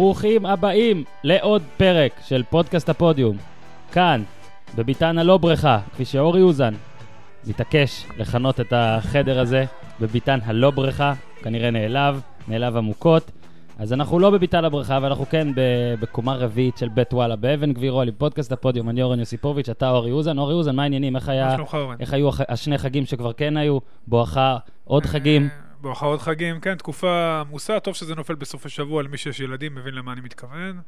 ברוכים הבאים לעוד פרק של פודקאסט הפודיום. כאן, בביתן הלא בריכה, כפי שאורי אוזן מתעקש לכנות את החדר הזה, בביתן הלא בריכה, כנראה נעלב, נעלב עמוקות. אז אנחנו לא בביתן הבריכה, אבל אנחנו כן בקומה רביעית של בית וואלה באבן גבירול עם פודקאסט הפודיום, אני אורן יוסיפוביץ', אתה אורי אוזן. אורי אוזן, מה העניינים? איך היה... איך היו השני חגים שכבר כן היו? בואכה עוד אה, חגים? עוד חגים, כן, תקופה עמוסה, טוב שזה נופל בסופי שבוע למי שיש ילדים, מבין למה אני מתכוון.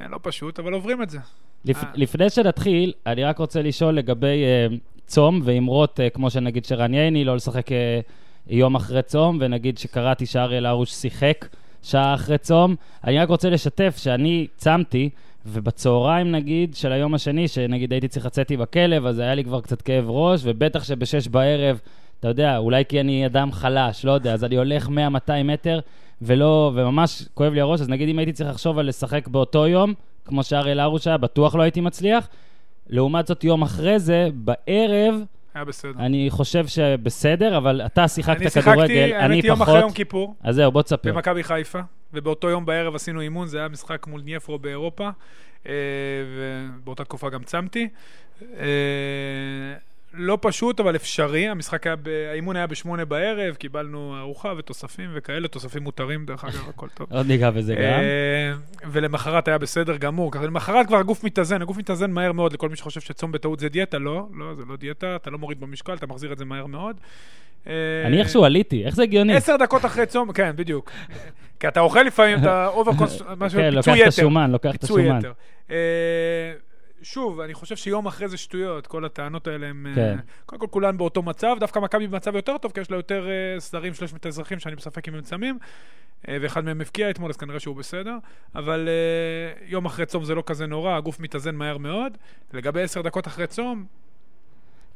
אה, לא פשוט, אבל עוברים את זה. לפ, אה. לפני שנתחיל, אני רק רוצה לשאול לגבי uh, צום ואמרות, uh, כמו שנגיד שרן ייני, לא לשחק uh, יום אחרי צום, ונגיד שקראתי שאריאל הרוש שיחק שעה אחרי צום. אני רק רוצה לשתף שאני צמתי, ובצהריים נגיד, של היום השני, שנגיד הייתי צריך לצאת עם הכלב, אז היה לי כבר קצת כאב ראש, ובטח שבשש בערב... אתה יודע, אולי כי אני אדם חלש, לא יודע, אז אני הולך 100-200 מטר, ולא, וממש כואב לי הראש, אז נגיד אם הייתי צריך לחשוב על לשחק באותו יום, כמו שאריאל הרוש היה, בטוח לא הייתי מצליח. לעומת זאת, יום אחרי זה, בערב... היה בסדר. אני חושב שבסדר, אבל אתה שיחקת כדורגל, אני פחות. אני שיחקתי, האמת, יום אחרי יום כיפור. אז זהו, בוא תספר. במכבי חיפה, ובאותו יום בערב עשינו אימון, זה היה משחק מול ניפרו באירופה, אה, ובאותה תקופה גם צמתי. לא פשוט, אבל אפשרי. המשחק היה, ב... האימון היה בשמונה בערב, קיבלנו ארוחה ותוספים וכאלה, תוספים מותרים, דרך אגב, הכל טוב. עוד ניגע בזה גם. אה, ולמחרת היה בסדר גמור. ככה למחרת כבר הגוף מתאזן, הגוף מתאזן מהר מאוד לכל מי שחושב שצום בטעות זה דיאטה, לא, לא, זה לא דיאטה, אתה לא מוריד במשקל, אתה מחזיר את זה מהר מאוד. אה, אני איכשהו עליתי, איך זה הגיוני? עשר דקות אחרי צום, כן, בדיוק. כי אתה אוכל לפעמים, אתה over cons... כן, לוקח את השומן, לוקח את השומן. שוב, אני חושב שיום אחרי זה שטויות, כל הטענות האלה הם... אה, כן. קודם כל, כולן באותו מצב, דווקא מכבי במצב יותר טוב, כי יש לה יותר סדרים שלוש מתאזרחים שאני בספק אם הם צמים, uh, ואחד מהם הבקיע אתמול, אז כנראה שהוא בסדר, אבל יום אחרי צום זה לא כזה נורא, הגוף מתאזן מהר מאוד. לגבי עשר דקות אחרי צום,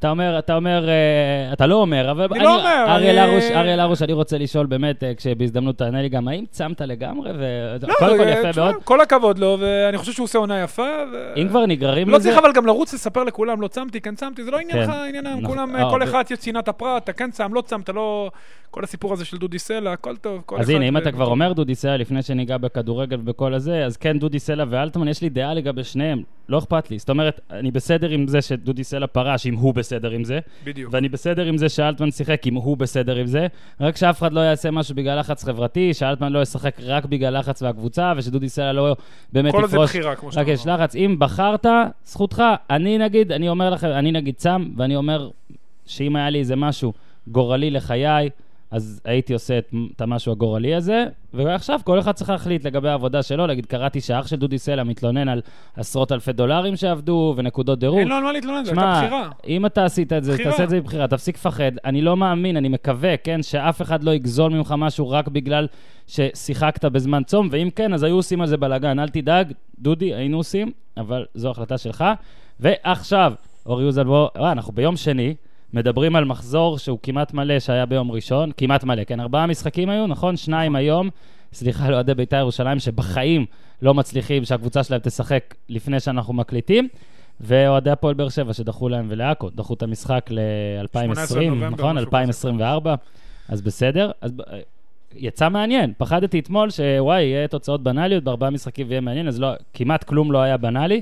אתה אומר, אתה אומר, uh, אתה לא אומר, אבל... אני, אני לא אומר, אריאל. הרוש, אריאל הרוש, אני רוצה לשאול באמת, uh, כשבהזדמנות תענה לי גם, האם צמת לגמרי? ו... לא, קודם כל יפה מאוד. כל הכבוד לו, ואני חושב שהוא עושה עונה יפה. ו... אם כבר נגררים לא לזה... לא צריך אבל גם לרוץ לספר לכולם, לא צמתי, כן צמתי, זה לא עניינך, כן. עניינם. נכון. כולם, אה, כל אחד יש צנעת הפרט, אתה כן צם, לא צמת, לא... כל הסיפור הזה של דודי סלע, הכל טוב, כל אז הנה, אם אתה כבר אומר דודי סלע, לפני שניגע בכדורגל ובכל הזה, אז כן, דודי סלע ואלטמן, יש לי דעה לגבי שניהם, לא אכפת לי. זאת אומרת, אני בסדר עם זה שדודי סלע פרש, אם הוא בסדר עם זה. בדיוק. ואני בסדר עם זה שאלטמן שיחק, אם הוא בסדר עם זה. רק שאף אחד לא יעשה משהו בגלל לחץ חברתי, שאלטמן לא ישחק רק בגלל לחץ והקבוצה, ושדודי סלע לא באמת יפרוש. כל זה בחירה, כמו שאתה אומר. רק יש לחץ. אם בחרת, זכותך. אני נגיד, אני אומר לכם, אני נגיד צם, ואני אומר שאם היה לי איזה משהו גורלי לחיי, אז הייתי עושה את, את המשהו הגורלי הזה, ועכשיו כל אחד צריך להחליט לגבי העבודה שלו. להגיד, קראתי שאח של דודי סלע מתלונן על עשרות אלפי דולרים שעבדו ונקודות דירוג. אין לו על מה להתלונן, זו הייתה בחירה. אם אתה עשית את זה, בחירה. תעשה את זה בבחירה, תפסיק לפחד. אני לא מאמין, אני מקווה, כן, שאף אחד לא יגזול ממך משהו רק בגלל ששיחקת בזמן צום, ואם כן, אז היו עושים על זה בלאגן. אל תדאג, דודי, היינו עושים, אבל זו החלטה שלך. ועכשיו, אורי יוזל, בוא, אה, אנחנו ביום שני. מדברים על מחזור שהוא כמעט מלא שהיה ביום ראשון, כמעט מלא, כן? ארבעה משחקים היו, נכון? שניים היום. סליחה לאוהדי בית"ר ירושלים שבחיים לא מצליחים שהקבוצה שלהם תשחק לפני שאנחנו מקליטים. ואוהדי הפועל באר שבע שדחו להם ולעכו, דחו את המשחק ל-2020, נכון? 2024, אז בסדר. אז יצא מעניין. פחדתי אתמול שוואי, יהיה תוצאות בנאליות בארבעה משחקים ויהיה מעניין, אז לא, כמעט כלום לא היה בנאלי.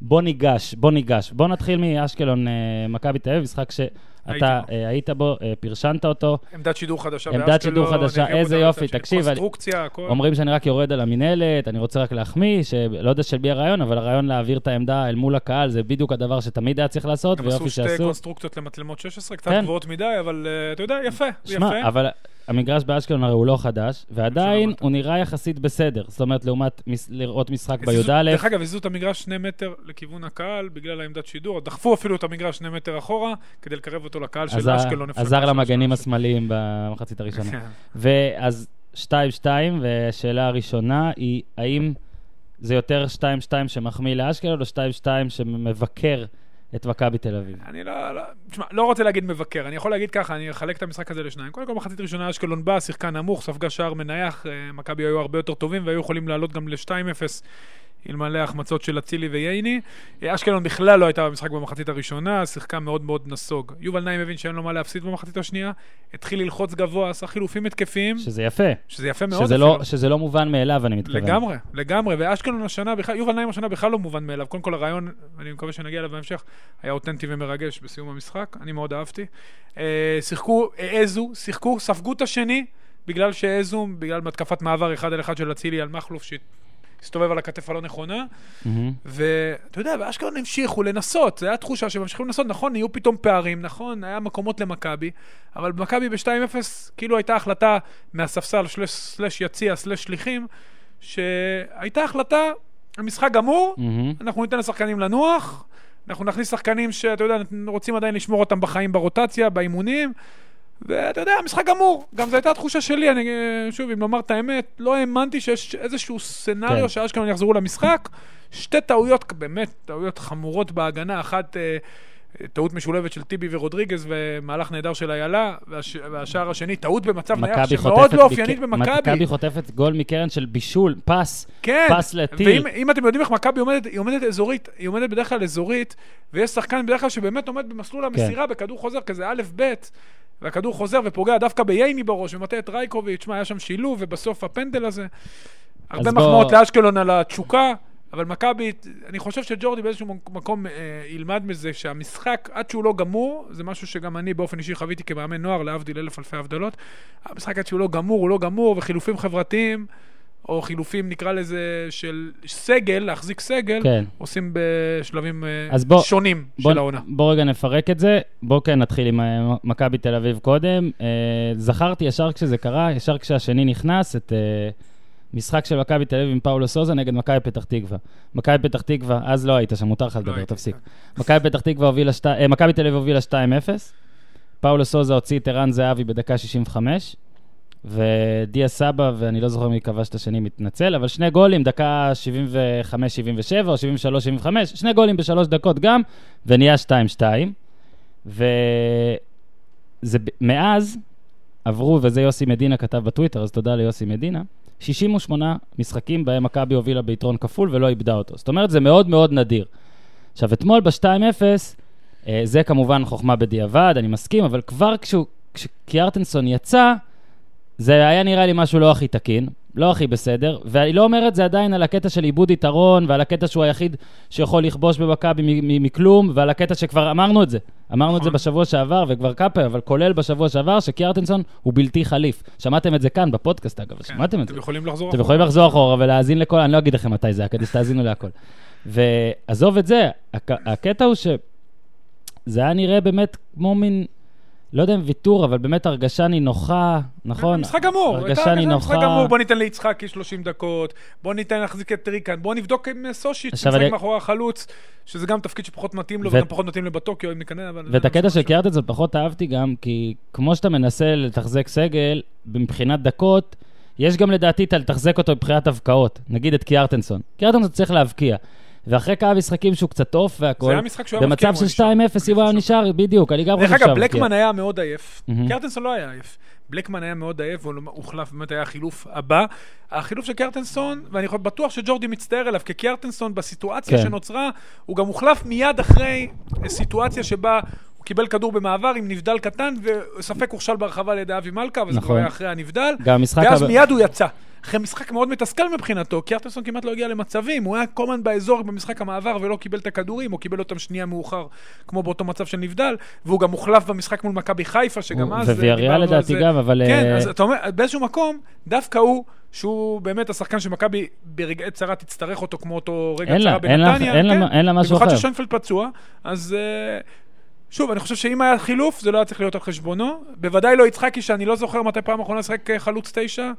בוא ניגש, בוא ניגש. בוא נתחיל מאשקלון, אה, מכבי תל אביב, משחק שאתה אה, היית בו, אה, פרשנת אותו. עמדת שידור חדשה עמדת שידור חדשה, איזה יופי, תקשיב. קונסטרוקציה, הכל. אומרים שאני רק יורד על המינהלת, אני רוצה רק להחמיא, שלא יודע של מי הרעיון, אבל הרעיון להעביר את העמדה אל מול הקהל, זה בדיוק הדבר שתמיד היה צריך לעשות, ויופי שעשו. הם עשו שתי קונסטרוקציות למצלמות 16, קצת כן. גבוהות מדי, אבל אתה יודע, יפה, יפה. אבל המגרש באשקלון הרי הוא לא חדש, ועדיין הוא נראה יחסית בסדר. זאת אומרת, לעומת מס, לראות משחק בי"א. דרך אגב, הזיזו את המגרש שני מטר לכיוון הקהל בגלל העמדת שידור. דחפו אפילו את המגרש שני מטר אחורה, כדי לקרב אותו לקהל של אשקלון. עזר למגנים השמאליים במחצית הראשונה. כן. ואז 2-2, והשאלה הראשונה היא, האם זה יותר 2-2 שמחמיא לאשקלון, או 2-2 שמבקר את מכבי תל אביב. אני לא, לא, תשמע, לא רוצה להגיד מבקר, אני יכול להגיד ככה, אני אחלק את המשחק הזה לשניים. קודם כל, מחצית ראשונה אשקלון באה, שיחקה נמוך, ספגה שער מנייח, אה, מכבי היו הרבה יותר טובים והיו יכולים לעלות גם ל-2-0 אלמלא החמצות של אצילי וייני. אשקלון בכלל לא הייתה במשחק במחצית הראשונה, שיחקה מאוד מאוד נסוג. יובל נעים הבין שאין לו מה להפסיד במחצית השנייה, התחיל ללחוץ גבוה, עשה חילופים התקפיים. שזה יפה. שזה יפה מאוד שזה לא, שזה לא מובן מאליו, אני מתכוון. לגמרי, לגמרי. ואשקלון השנה, בכלל, יובל נעים השנה בכלל לא מובן מאליו. קודם כל הרעיון, ואני מקווה שנגיע אליו בהמשך, היה אותנטי ומרגש בסיום המשחק, אני מאוד אהבתי. אה, שיחקו, העזו, שיחקו, ספגו את השני, בגלל שהעזו, בגלל מתקפת מעבר אחד על אחד של אצילי על מכלוף, שהסתובב על הכתף הלא נכונה. Mm-hmm. ואתה יודע, באשקלון המשיכו לנסות, זו הייתה תחושה שממשיכים לנסות, נכון, נהיו פתאום פערים, נכון, היה מקומות למכבי, אבל במכבי ב-2-0, כאילו הייתה החלטה מהספסל, סלש יציע, סלש שליחים, שהייתה החלטה, המשחק גמור, mm-hmm. אנחנו ניתן לשחקנים לנוח, אנחנו נכניס שחקנים שאתה יודע, רוצים עדיין לשמור אותם בחיים ברוטציה, באימונים, ואתה יודע, המשחק גמור. גם זו הייתה התחושה שלי, אני, שוב, אם לומר את האמת, לא האמנתי שיש איזשהו סצנריו כן. שאשכנון יחזרו למשחק. שתי טעויות, באמת, טעויות חמורות בהגנה. אחת, אה, טעות משולבת של טיבי ורודריגז ומהלך נהדר של איילה, והש... והשער השני, טעות במצב נייח שמאוד לא אופיינית בק... במכבי. מכבי חוטפת גול מקרן של בישול, פס, כן. פס לטיל. ואם אתם יודעים איך מכבי עומדת, היא עומדת אזורית, היא עומדת בדרך כלל אזורית, ויש שחקן בדרך כלל שבאמת עומד במסלול כן. המסירה כן. בכדור חוזר, כזה א'-ב', והכדור חוזר ופוגע דווקא בייני בראש, ומטה את רייקוביץ', מה, היה שם שילוב, ובסוף הפנדל הזה. הרבה מחמאות בוא... לאשקלון על התשוקה. אבל מכבי, אני חושב שג'ורדי באיזשהו מקום אה, ילמד מזה שהמשחק, עד שהוא לא גמור, זה משהו שגם אני באופן אישי חוויתי כמאמן נוער, להבדיל אלף אלפי הבדלות. המשחק עד שהוא לא גמור, הוא לא גמור, וחילופים חברתיים, או חילופים נקרא לזה של סגל, להחזיק סגל, כן. עושים בשלבים אה, בוא, שונים בוא, של העונה. בוא רגע נפרק את זה. בוא כן נתחיל עם אה, מכבי תל אביב קודם. אה, זכרתי ישר כשזה קרה, ישר כשהשני נכנס, את... אה, משחק של מכבי תל אביב עם פאולו סוזה נגד מכבי פתח תקווה. מכבי פתח תקווה, אז לא היית שם, מותר לך לדבר, לא תפסיק. מכבי פתח תקווה הובילה. אה, מכבי תל אביב הובילה 2-0, פאולו סוזה הוציא את ערן זהבי בדקה 65, ודיה סבא, ואני לא זוכר מי כבש את השני, מתנצל, אבל שני גולים, דקה 75-77 או 73-75, שני גולים בשלוש דקות גם, ונהיה 2-2. ומאז עברו, וזה יוסי מדינה כתב בטוויטר, אז תודה ליוסי מדינה. 68 משחקים בהם מכבי הובילה ביתרון כפול ולא איבדה אותו. זאת אומרת, זה מאוד מאוד נדיר. עכשיו, אתמול ב-2-0, אה, זה כמובן חוכמה בדיעבד, אני מסכים, אבל כבר כשקיארטנסון יצא, זה היה נראה לי משהו לא הכי תקין. לא הכי בסדר, ואני לא אומר את זה עדיין על הקטע של עיבוד יתרון, ועל הקטע שהוא היחיד שיכול לכבוש במכבי מכלום, ועל הקטע שכבר אמרנו את זה. אמרנו את זה נכון. בשבוע שעבר, וכבר כמה אבל כולל בשבוע שעבר, שקיארטנסון הוא בלתי חליף. שמעתם את זה כאן, בפודקאסט אגב, כן, שמעתם את זה. אתם יכולים לחזור אחורה. אתם יכולים לחזור אחורה ולהאזין לכל, אני לא אגיד לכם מתי זה היה, כדי שתאזינו להכל. ועזוב את זה, הקטע הוא שזה היה נראה באמת כמו מין... לא יודע אם ויתור, אבל באמת הרגשה נינוחה, נכון? משחק גמור. הרגשה נינוחה. משחק גמור, בוא ניתן ליצחקי 30 דקות, בוא ניתן להחזיק את טריקן, בוא נבדוק עם סושיץ', משחק אני... מאחורי החלוץ, שזה גם תפקיד שפחות מתאים לו, ו... וגם פחות מתאים לו בטוקיו, אם ניכנס, אבל... ואת הקטע של קיארטנסון פחות אהבתי גם, כי כמו שאתה מנסה לתחזק סגל, מבחינת דקות, יש גם לדעתי את לתחזק אותו מבחינת הבקעות. נגיד את קיארטנסון. קיארטנסון צריך להבקיע. ואחרי כמה משחקים שהוא קצת עוף והכל, זה היה משחק שהוא היה במצב של 2-0, אם הוא היה נשאר, בדיוק, אני גם חושב דרך אגב, בלקמן היה מאוד עייף, קרטנסון לא היה עייף. בלקמן היה מאוד עייף, והוא הוחלף, באמת היה החילוף הבא. החילוף של קרטנסון, ואני בטוח שג'ורדי מצטער אליו, כי קרטנסון בסיטואציה כן. שנוצרה, הוא גם הוחלף מיד אחרי סיטואציה שבה הוא קיבל כדור במעבר עם נבדל קטן, וספק הוכשל ברחבה על ידי אבי מלכה, וזה נכון. כבר היה אחרי הנבדל. ואז מיד הוא יצא. אחרי משחק מאוד מתסכל מבחינתו, כי ארטנסון כמעט לא הגיע למצבים, הוא היה כל הזמן באזור במשחק המעבר ולא קיבל את הכדורים, או קיבל אותם שנייה מאוחר, כמו באותו מצב של נבדל, והוא גם מוחלף במשחק מול מכבי חיפה, שגם אז... וויאריאל לדעתי גם, אבל... כן, אה, אז אתה אומר, באיזשהו מקום, דווקא הוא... שהוא באמת השחקן שמכבי ברגעי צרה תצטרך אותו כמו אותו רגע צרה בנתניה. אין לה כן? משהו אחר. במיוחד ששיינפלד פצוע, אז uh, שוב, אני חושב שאם היה חילוף, זה לא היה צריך להיות על חשבונו. בוודאי לא יצחקי, שאני לא זוכר מתי פעם אחרונה לשחק אה, חלוץ תשע.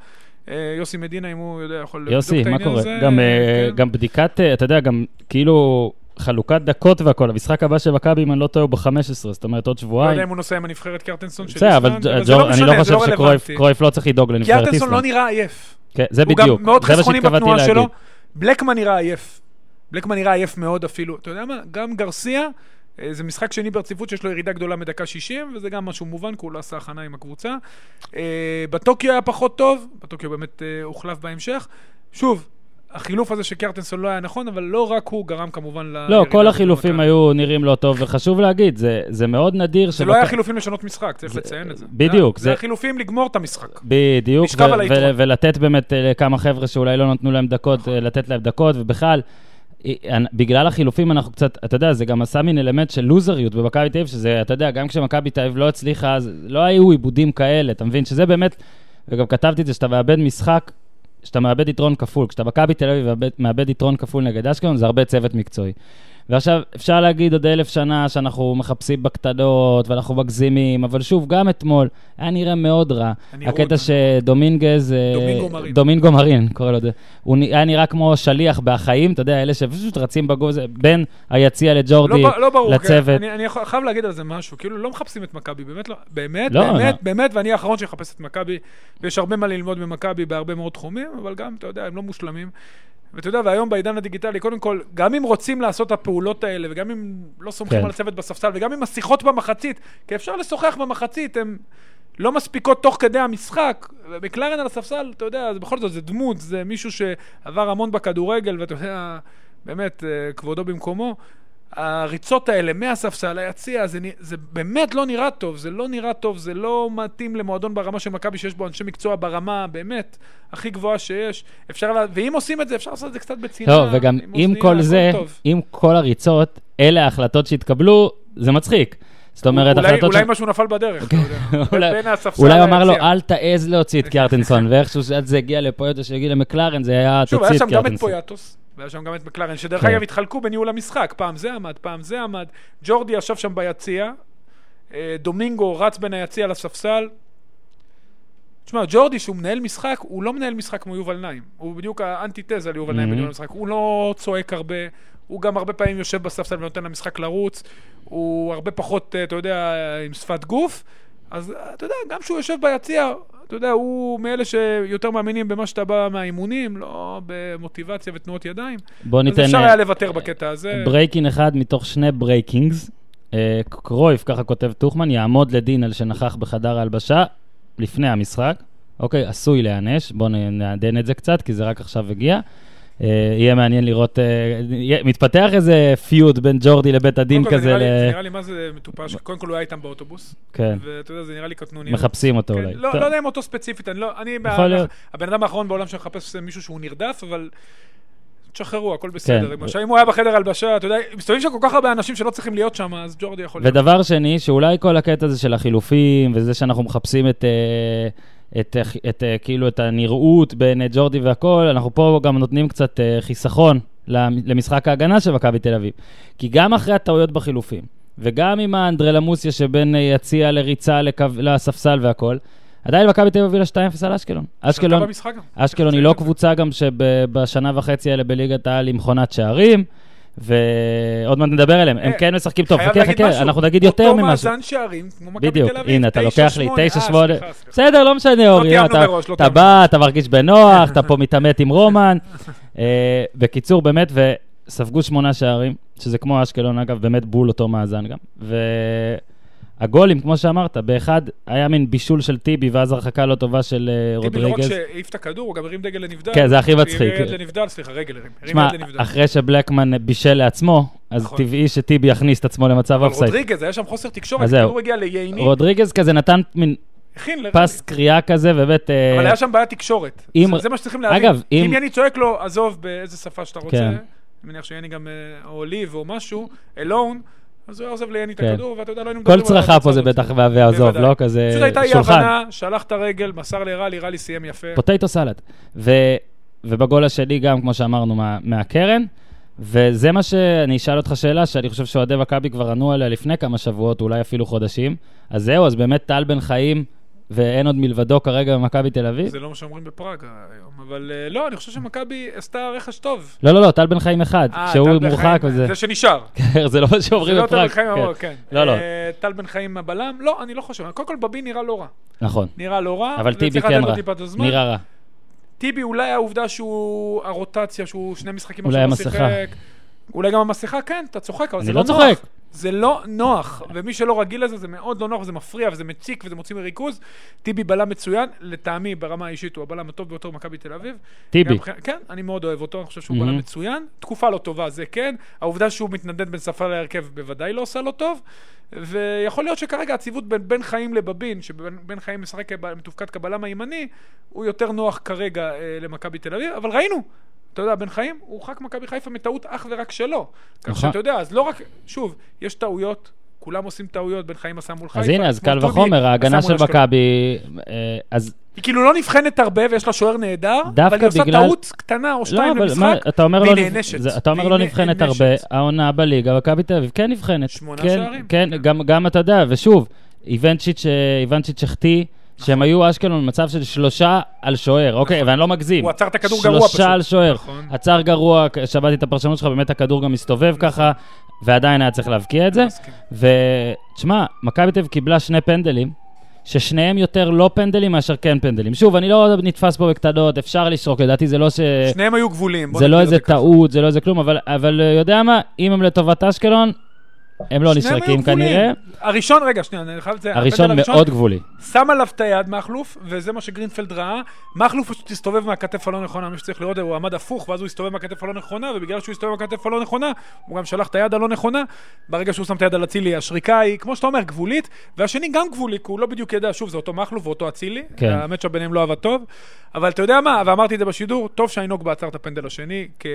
אה, יוסי מדינה, אם הוא יודע, יכול לבדוק את העניין הזה. יוסי, מה קורה? גם, אה, כן. גם בדיקת, אתה יודע, גם כאילו... חלוקת דקות והכל, המשחק הבא של מכבי, אם אני לא טועה, הוא ב-15, זאת אומרת עוד שבועיים. לא יודע אם הוא נוסע עם הנבחרת קרטנסון של איסלנד, אבל זה לא משנה, אני לא חושב שקרויף לא צריך לדאוג לנבחרת איסלנד. קרטנסון לא נראה עייף. כן, זה בדיוק, הוא גם מאוד חסכוני בתנועה שלו. בלקמן נראה עייף. בלקמן נראה עייף מאוד אפילו. אתה יודע מה? גם גרסיה, אה, זה משחק שני ברציפות שיש לו ירידה גדולה מדקה 60, וזה גם משהו מובן, כי הוא לא עשה הכנה עם הקבוצה. אה, בטוקיו היה פחות טוב, בטוקיו באמת אה, הוחלף בהמשך. שוב, החילוף הזה של קיארטנסון לא היה נכון, אבל לא רק הוא גרם כמובן ל... לא, כל החילופים היו נראים לא טוב, וחשוב להגיד, זה, זה מאוד נדיר זה לא היה חילופים לשנות משחק, צריך לציין את זה. בדיוק. זה, זה חילופים לגמור את המשחק. בדיוק, ו- ולתת באמת אה, לכמה חבר'ה שאולי לא נתנו להם דקות. אה, לתת להם דקות, ובכלל, בגלל החילופים אנחנו קצת, אתה יודע, זה גם עשה מין אלמנט של לוזריות במכבי תל אביב, שזה, אתה יודע, גם כשמכבי תל אביב לא הצליחה, אז לא היו עיבודים כאלה, אתה מבין? שזה באמת, וגם כתבתי את זה, שאתה מאבד משחק, שאתה מאבד יתרון כפול. כשאתה מכבי תל אביב מאבד יתרון כפול נגד אשקלון, זה הרבה צוות מקצועי. ועכשיו, אפשר להגיד עוד אלף שנה שאנחנו מחפשים בקטנות ואנחנו מגזימים, אבל שוב, גם אתמול היה נראה מאוד רע. הקטע שדומינגז... אה, דומינגו מרין. דומינגו מרין, קורא לו את זה. הוא היה נראה כמו שליח בחיים, אתה יודע, אלה שפשוט רצים בגוז, בין היציע לג'ורדי, לא, לא ברור, לצוות. כן. אני, אני חייב להגיד על זה משהו, כאילו לא מחפשים את מכבי, באמת לא, באמת, לא, באמת, לא. באמת, ואני האחרון שיחפש את מכבי, ויש הרבה מה ללמוד ממכבי בהרבה מאוד תחומים, אבל גם, אתה יודע, הם לא מושלמים. ואתה יודע, והיום בעידן הדיגיטלי, קודם כל, גם אם רוצים לעשות את הפעולות האלה, וגם אם לא סומכים כן. על הצוות בספסל, וגם אם השיחות במחצית, כי אפשר לשוחח במחצית, הן לא מספיקות תוך כדי המשחק, ומקלרן על הספסל, אתה יודע, בכל זאת, זה דמות, זה מישהו שעבר המון בכדורגל, ואתה יודע, באמת, אה, כבודו במקומו. הריצות האלה מהספסל ליציע, זה, זה באמת לא נראה טוב, זה לא נראה טוב, זה לא מתאים למועדון ברמה של מכבי שיש בו אנשי מקצוע ברמה באמת הכי גבוהה שיש. אפשר, לה, ואם עושים את זה, אפשר לעשות את זה קצת בצנעה. לא, וגם עם כל זה, עם כל הריצות, אלה ההחלטות שהתקבלו, זה מצחיק. זאת אומרת, אולי, החלטות... אולי ש... משהו נפל בדרך, אתה יודע. אולי הוא אמר לו, אל תעז להוציא את קיארטנסון, ואיכשהו זה הגיע לפויוטוס, שהגיע למקלרן, זה היה תוציא את קיארטנסון. שוב, היה שם גם את פויאטוס, והיה שם גם את מקלרן, שדרך כן. אגב התחלקו בניהול המשחק, פעם זה עמד, פעם זה עמד. ג'ורדי ישב שם ביציע, אה, דומינגו רץ בין היציע לספסל. תשמע, ג'ורדי, שהוא מנהל משחק, הוא לא מנהל משחק כמו יובל נעים. הוא בדיוק האנטיתזה ליובל נעים בניהול המשחק. הוא לא צועק הרבה, הוא גם הרבה פעמים יושב בספסל ונותן למשחק לרוץ. הוא הרבה פחות, אה, אתה יודע, עם שפת גוף. אז אתה יודע, גם כשהוא יושב ביציע, אתה יודע, הוא מאלה שיותר מאמינים במה שאתה בא מהאימונים, לא במוטיבציה ותנועות ידיים. בוא ניתן... אז אפשר היה לוותר בקטע הזה. breaking אחד מתוך שני breakings. אה, קרויף, ככה כותב טוחמן, יעמוד לדין על שנכח בחדר ההלבשה לפני המשחק. אוקיי, עשוי להיענש, בואו נעדכן את זה קצת, כי זה רק עכשיו הגיע. אה, יהיה מעניין לראות, אה, מתפתח איזה פיוד בין ג'ורדי לבית הדין כזה. זה נראה לי מה זה מטופש, קודם כל הוא היה איתם באוטובוס. כן. ואתה יודע, זה נראה לי קטנוני. מחפשים אותו כן, אולי. לא, לא יודע אם אותו ספציפית, אני לא, הבן אדם האחרון בעולם שמחפש מישהו שהוא נרדף, אבל... תשחררו, הכל בסדר. כן. אם הוא היה בחדר הלבשה, אתה יודע, מסתובבים שם כל כך הרבה אנשים שלא צריכים להיות שם, אז ג'ורדי יכול להיות. ודבר שני, שאולי כל הקטע הזה של החילופים, וזה שאנחנו מחפשים את... Uh, את, את, את כאילו את הנראות בין ג'ורדי והכל, אנחנו פה גם נותנים קצת חיסכון למשחק ההגנה של מכבי תל אביב. כי גם אחרי הטעויות בחילופים, וגם עם האנדרלמוסיה שבין יציע לריצה לקו, לספסל והכל, עדיין מכבי תל אביב הובילה 2-0 על אשקלון. אשקלון, אשקלון היא לא קבוצה גם שבשנה וחצי האלה בליגת העל עם מכונת שערים. ועוד מעט נדבר עליהם, הם אה, כן משחקים טוב, חכה, חכה, אנחנו נגיד יותר ממשהו. אותו מאזן שערים, כמו מכבי תל אביב, בדיוק, הנה, אתה לוקח לי 9-8, בסדר, לא משנה, אורי, לא אתה בא, אתה מרגיש בנוח, אתה פה מתעמת עם רומן. אה, בקיצור, באמת, וספגו שמונה שערים, שזה כמו אשקלון, אגב, באמת בול אותו מאזן גם. הגולים, כמו שאמרת, באחד היה מין בישול של טיבי, ואז הרחקה לא טובה של רודריגז. טיבי לא רק שהעיף את הכדור, הוא גם הרים דגל לנבדל. כן, זה הכי מצחיק. הרים לנבדל, סליחה, רגל הרים. שמע, אחרי שבלקמן בישל לעצמו, אז נכון. טבעי שטיבי יכניס את עצמו למצב אופסייד. אבל רודריגז, היה שם חוסר תקשורת, הכדור הגיע לייני. רודריגז כזה נתן מין... פס קריאה כזה, ובאמת... אה, אבל היה שם בעיית תקשורת. זה מה שצריכים להבין. אגב, אם... אם יני צועק לו, עזוב באיזה שפה שאתה רוצה, כן. אני מניח שיני גם, אה, או ליב או משהו, אלון, אז הוא היה עוזב ליאני את כן. הכדור, ואתה יודע, לא היינו מדברים על... כל צרחה פה זה בטח ועזוב, לא כזה שולחן. פשוט הייתה אי הבנה, שלח את הרגל, מסר לרלי, רלי סיים יפה. פוטטו סלט. ובגול השני גם, כמו שאמרנו, מהקרן. וזה מה שאני אשאל אותך שאלה, שאני חושב שאוהדי מכבי כבר ענו עליה לפני כמה שבועות, אולי אפילו חודשים. אז זהו, אז באמת טל בן חיים ואין עוד מלבדו כרגע במכבי תל אביב? זה לא מה שאומרים בפראג היום, אבל אה, לא, אני חושב שמכבי עשתה רכש טוב. לא, לא, לא, טל בן חיים אחד, אה, שהוא מורחק וזה. זה שנשאר. כן, זה לא מה שאומרים בפראג. זה לא טל בן חיים אמרו, כן. לא, לא. אה, טל בן חיים הבלם, לא, אני לא חושב. קודם כל, בבי נראה לא רע. נכון. נראה לא רע. אבל טיבי כן רע. נראה רע. טיבי, אולי העובדה שהוא, הרוטציה, שהוא שני משחקים עכשיו לא שיחק. אולי גם המסכה, כן, אתה צוחק, אבל זה לא נוח. אני לא צוחק. זה לא נוח, ומי שלא רגיל לזה, זה מאוד לא נוח, וזה מפריע, וזה מציק, וזה מוציא מריכוז. טיבי בלם מצוין, לטעמי, ברמה האישית, הוא הבלם הטוב ביותר במכבי תל אביב. טיבי. גם, כן, אני מאוד אוהב אותו, אני חושב שהוא בלם מצוין. תקופה לא טובה, זה כן. העובדה שהוא מתנדנד בין שפה להרכב בוודאי לא עושה לו טוב. ויכול להיות שכרגע הציוות בין בן חיים לבבין, שבן חיים משחק מתופקד כבלם הימני, הוא יותר נוח כרגע אה, למכבי תל אביב, אבל ראינו, אתה יודע, בן חיים הוא הורחק מכבי חיפה מטעות אך ורק שלו. כך נכון. שאתה יודע, אז לא רק, שוב, יש טעויות, כולם עושים טעויות, בן חיים עשה מול חיפה. אז הנה, אז קל וחומר, ההגנה של. מכבי, אה, אז היא כאילו לא נבחנת הרבה ויש לה שוער נהדר, אבל היא עושה טעות קטנה או לא, שתיים למשחק, אתה אומר והיא נענשת. אתה אומר לא נבחנת. הרבה, העונה בליגה, מכבי תל אביב כן נבחנת. שמונה כן, שערים. כן. גם, גם אתה יודע, ושוב, איוונצ'יץ', אה, איוונצ'יץ' החטיא, שהם היו אשקלון במצב של שלושה על שוער, אוקיי, ואני לא מגזים. נכון. הוא עצר את הכדור גרוע פשוט. שלושה על שוער. נכון. עצר גרוע, שמעתי את הפרשנות שלך, באמת הכדור גם מסתובב ככה, ועדיין היה צריך להבקיע את זה. ותשמע, מכבי תל קיבלה שני פנדלים, ששניהם יותר לא פנדלים מאשר כן פנדלים. שוב, אני לא נתפס פה בקטנות, אפשר לשרוק, לדעתי זה לא ש... שניהם היו גבולים. זה לא איזה ככה. טעות, זה לא איזה כלום, אבל, אבל אה, יודע מה, אם הם לטובת אשקלון, הם לא נשרקים. כנראה. הראשון, רגע, שנייה, אני חייב את זה. הראשון מאוד גבולי. שם עליו את היד מכלוף, וזה מה שגרינפלד ראה. מכלוף פשוט הסתובב מהכתף הלא נכונה, מי שצריך לראות, הוא עמד הפוך, ואז הוא הסתובב מהכתף הלא נכונה, ובגלל שהוא הסתובב מהכתף הלא נכונה, הוא גם שלח את היד הלא נכונה. ברגע שהוא שם את היד על אצילי, השריקה היא, כמו שאתה אומר, גבולית, והשני גם גבולי, כי הוא לא בדיוק ידע, שוב, זה אותו מכלוף ואותו אצילי, כן. המצ'אפ ביניהם לא עבד טוב. אבל אתה יודע מה, ואמרתי את זה בשידור, טוב שהאינוגבה עצר את הפנדל השני, כי